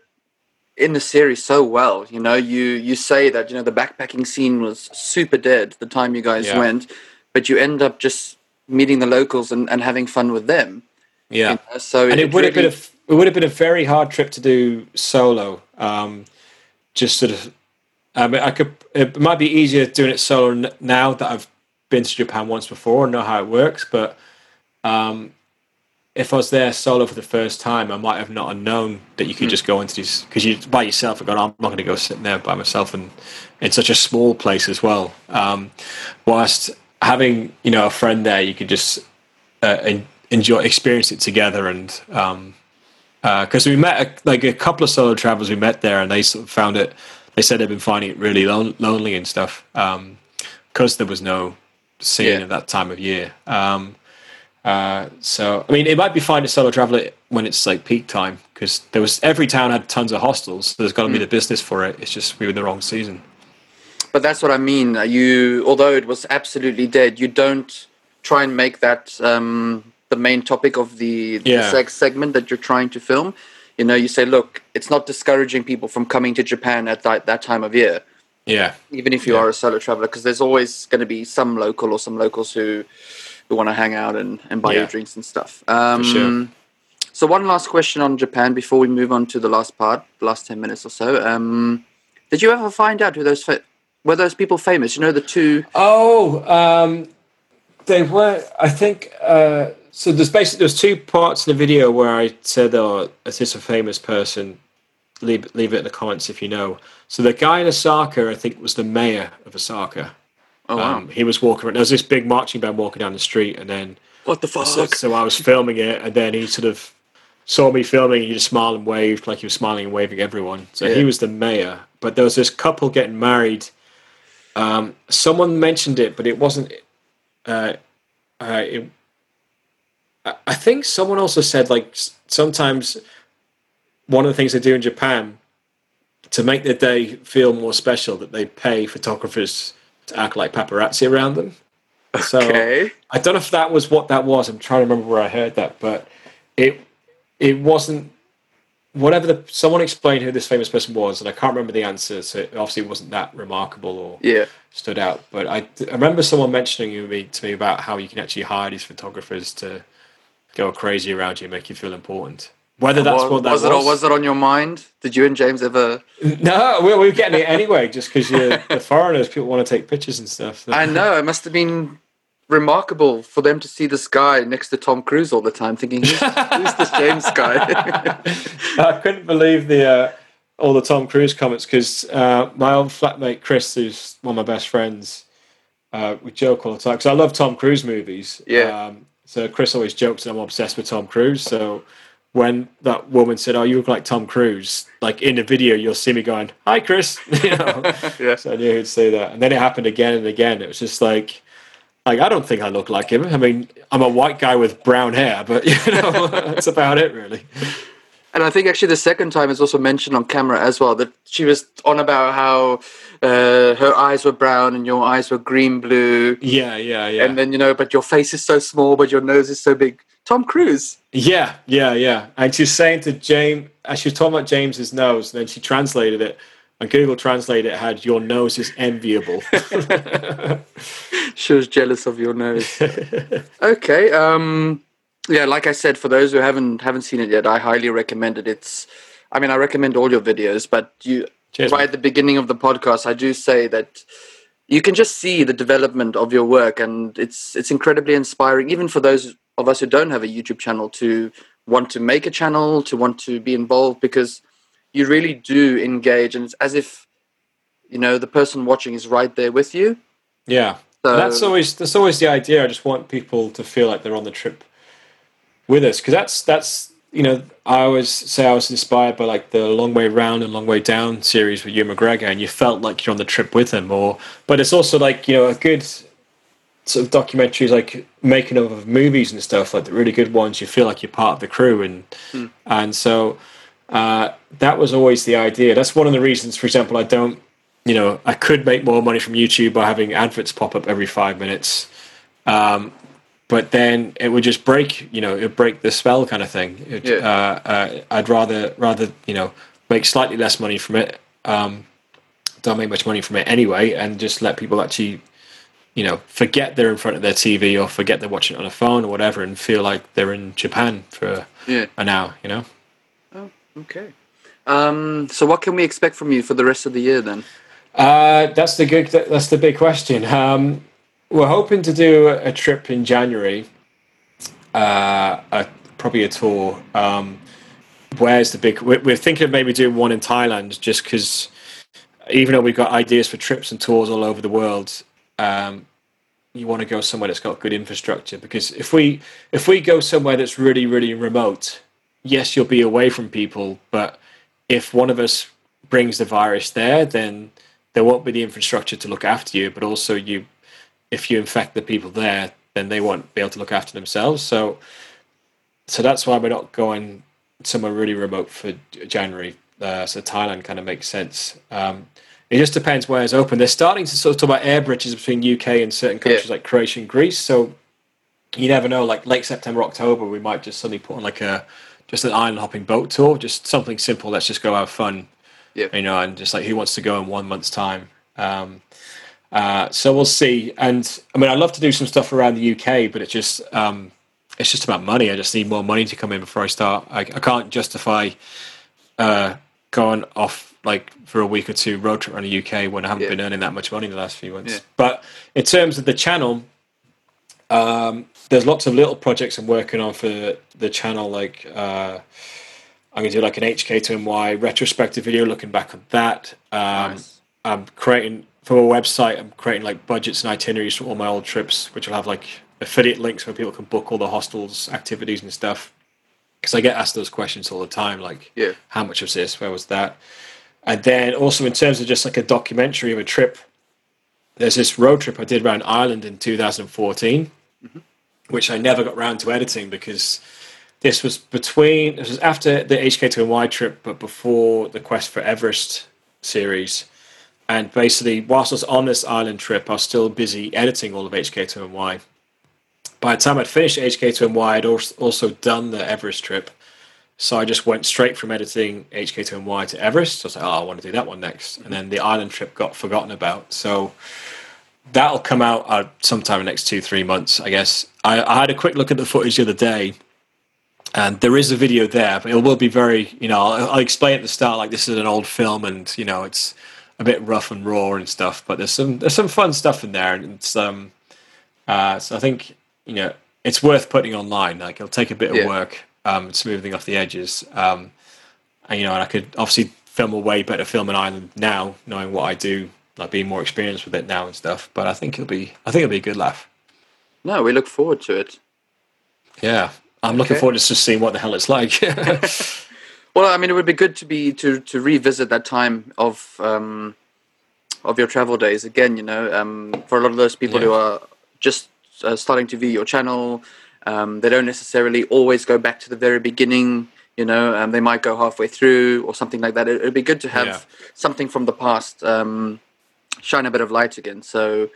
in the series so well. You know, you you say that you know the backpacking scene was super dead the time you guys Yeah. went, but you end up just meeting the locals and, and having fun with them. Yeah. you know? So and it would have been a, it would have been a very hard trip to do solo. Um, just sort of, I mean, I could. It might be easier doing it solo now that I've been to Japan once before and know how it works. But um, if I was there solo for the first time, I might have not known that you could just go into these because you by yourself. I go, I'm not going to go sitting there by myself, and in such a small place as well. Um, whilst having you know a friend there, you could just uh, enjoy experience it together and um because we met a, like a couple of solo travelers we met there and they sort of found it they said they've been finding it really lon- lonely and stuff um because there was no scene Yeah. at that time of year um uh so i mean it might be fine to solo travel it when it's like peak time because there was every town had tons of hostels so there's got to be the business for it it's just we were in the wrong season But that's what I mean. Uh, You, although it was absolutely dead, you don't try and make that um, the main topic of the, the Yeah. sex segment that you're trying to film. You know, you say, look, it's not discouraging people from coming to Japan at that, that time of year, yeah even if you Yeah. are a solo traveler, because there's always going to be some local or some locals who who want to hang out and, and buy Yeah. you drinks and stuff. Um, sure. So one last question on Japan before we move on to the last part, the last ten minutes or so. Um, did you ever find out who those fa- were those people famous? You know the two. Oh, um, they were. I think uh, so. There's basically there's two parts in the video where I said, "Oh, is this a famous person?" Leave leave it in the comments if you know. So the guy in Osaka, I think, was the mayor of Osaka. Oh wow! Um, he was walking around. There was this big marching band walking down the street, and then what the so, fuck? so I was filming it, and then he sort of saw me filming, and he just smiled and waved like he was smiling and waving everyone. So Yeah. he was the mayor. But there was this couple getting married. Um, someone mentioned it, but it wasn't. Uh, uh, it, I- think someone also said like sometimes one of the things they do in Japan to make their day feel more special that they pay photographers to act like paparazzi around them. So Okay. I don't know if that was what that was. I'm trying to remember where I heard that, but it it wasn't whatever the someone explained who this famous person was, and I can't remember the answer. So it obviously wasn't that remarkable or Yeah. stood out. But I, I remember someone mentioning to me about how you can actually hire these photographers to go crazy around you, and make you feel important. Whether that's what that was was, it? Was it on your mind? Did you and James ever? no, we we were getting it anyway, just because you're the foreigners, people want to take pictures and stuff. I know it must have been remarkable for them to see this guy next to Tom Cruise all the time, thinking, "Who's, who's this James guy?" I couldn't believe the uh, all the Tom Cruise comments because uh, my old flatmate Chris, who's one of my best friends, uh, we joke all the time because I love Tom Cruise movies. Yeah. Um, so Chris always jokes that I'm obsessed with Tom Cruise. So when that woman said, "Oh, you look like Tom Cruise," like in the video, you'll see me going, "Hi, Chris." you know. Yeah. So I knew he'd say that, and then it happened again and again. It was just like. Like I don't think I look like him. I mean, I'm a white guy with brown hair, but you know that's about it, really. And I think actually the second time is also mentioned on camera as well that she was on about how uh, her eyes were brown and your eyes were green blue, Yeah, yeah, yeah. and then you know, but your face is so small, but your nose is so big. Tom Cruise. Yeah, yeah, yeah. And she's saying to James, as she was talking about James's nose, and then she translated it, and Google Translate it had "Your nose is enviable." She was jealous of your nose. okay. Um, yeah, like I said, for those who haven't haven't seen it yet, I highly recommend it. It's, I mean, I recommend all your videos, but you Cheers, right man. at the beginning of the podcast, I do say that you can just see the development of your work, and it's it's incredibly inspiring, even for those of us who don't have a YouTube channel to want to make a channel, to want to be involved, because you really do engage, and it's as if you know the person watching is right there with you. yeah, So, that's always that's always the idea. I just want people to feel like they're on the trip with us because that's that's you know I always say I was inspired by like the Long Way Round and Long Way Down series with Ewan McGregor, and you felt like you're on the trip with him. Or but it's also like you know a good sort of documentaries like making of movies and stuff like the really good ones. You feel like you're part of the crew, and and so uh, that was always the idea. That's one of the reasons, for example, I don't. You know, I could make more money from YouTube by having adverts pop up every five minutes Um, but then it would just break you know it would break the spell kind of thing it, Yeah. uh, uh, i'd rather rather you know make slightly less money from it um, don't make much money from it anyway and just let people actually you know forget they're in front of their tv or forget they're watching it on a phone or whatever and feel like they're in japan for Yeah. an hour you know Oh, Okay. Um, so what can we expect from you for the rest of the year then? Uh, that's the good. That's the big question. Um, we're hoping to do a, trip in January. Uh, a, probably a tour. Um, where's the big? We're, we're thinking of maybe doing one in Thailand, just because. Even though we've got ideas for trips and tours all over the world, um, you want to go somewhere that's got good infrastructure. Because if we if we go somewhere that's really really remote, yes, you'll be away from people, but if one of us brings the virus there, then there won't be the infrastructure to look after you. But also, you, if you infect the people there, then they won't be able to look after themselves. So, so that's why we're not going somewhere really remote for January. Uh, so Thailand kind of makes sense. Um, it just depends where it's open. They're starting to sort of talk about air bridges between UK and certain countries like Croatia and Greece. So you never know. Like late September, October, we might just suddenly put on like a just an island hopping boat tour, just something simple. Let's just go have fun Yeah. you know, and just like who wants to go in one month's time. Um, Uh, so we'll see. And I mean, I'd love to do some stuff around the UK, but it's just um, it's just about money. I just need more money to come in before I start. I, I can't justify uh, going off like for a week or two road trip around the UK when I haven't Yeah. been earning that much money in the last few months. Yeah. But in terms of the channel, um, there's lots of little projects I'm working on for the channel. Like uh, I'm gonna do like an HK to NY retrospective video looking back on that. Um, Nice. I'm creating for a website. I'm creating like budgets and itineraries for all my old trips, which will have like affiliate links where people can book all the hostels, activities, and stuff. Because I get asked those questions all the time, like Yeah. how much was this, where was that, and then also in terms of just like a documentary of a trip. There's this road trip I did around Ireland in 2014, mm-hmm. which I never got round to editing because this was between this was after the HK2NY trip, but before the Quest for Everest series. And basically, whilst I was on this island trip, I was still busy editing all of HK2MY. By the time I'd finished HK2NY, I'd als- also done the Everest trip. So I just went straight from editing HK2MY to Everest. I was like, oh, I want to do that one next. And then the island trip got forgotten about. So that'll come out uh, sometime in the next two, three months, I guess. I, I had a quick look at the footage the other day, and there is a video there, but it will be very, you know, I'll, I'll explain at the start like this is an old film, and you know, it's a bit rough and raw and stuff. But there's some there's some fun stuff in there, and it's um, uh, so I think you know it's worth putting online. Like it'll take a bit of Yeah. work, um, smoothing off the edges, um, and you know, and I could obviously film a way better film in Ireland now, knowing what I do, like being more experienced with it now and stuff. But I think it'll be, I think it'll be a good laugh. No, we look forward to it. Yeah, I'm looking Okay. forward to just seeing what the hell it's like. Well, I mean, it would be good to be to to revisit that time of um, of your travel days again. You know, um, for a lot of those people who are just uh, starting to view your channel, um, they don't necessarily always go back to the very beginning. You know, um, they might go halfway through or something like that. It would be good to have Yeah. something from the past um, shine a bit of light again. So,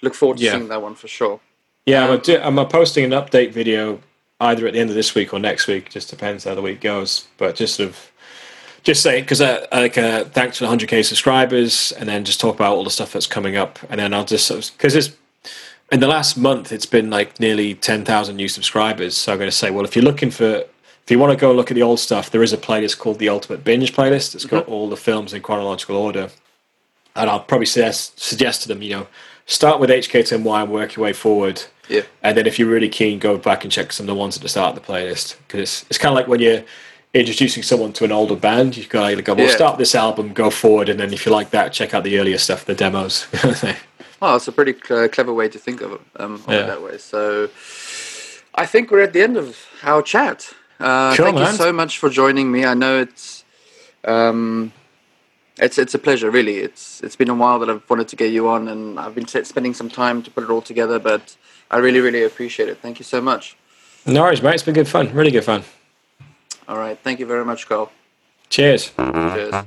look forward to Yeah. seeing that one for sure. Yeah, I'm, do, I'm posting an update video either at the end of this week or next week. Just depends how the week goes. But just sort of just say because uh, like uh, thanks for 100k subscribers, and then just talk about all the stuff that's coming up, and then I'll just because it's in the last month it's been like nearly 10,000 new subscribers. So I'm going to say, well, if you're looking for if you want to go look at the old stuff, there is a playlist called the Ultimate Binge playlist. It's got all the films in chronological order and I'll probably suggest suggest to them, you know, start with HK10Y and work your way forward. Yeah. And then if you're really keen, go back and check some of the ones at the start of the playlist because it's, it's kind of like when you're introducing someone to an older band, you've got to go, well, Yeah. start this album, go forward, and then if you like that, check out the earlier stuff, the demos. Well, it's a pretty cl- clever way to think of it, um, of Yeah. it that way. So, I think we're at the end of our chat. Uh, Cool, thank you so much for joining me. I know it's um, it's it's a pleasure. Really, it's it's been a while that I've wanted to get you on, and I've been spending some time to put it all together. But I really, really appreciate it. Thank you so much. no worries, mate. It's been good fun. Really good fun. All right, thank you very much, Karl. Cheers. Cheers.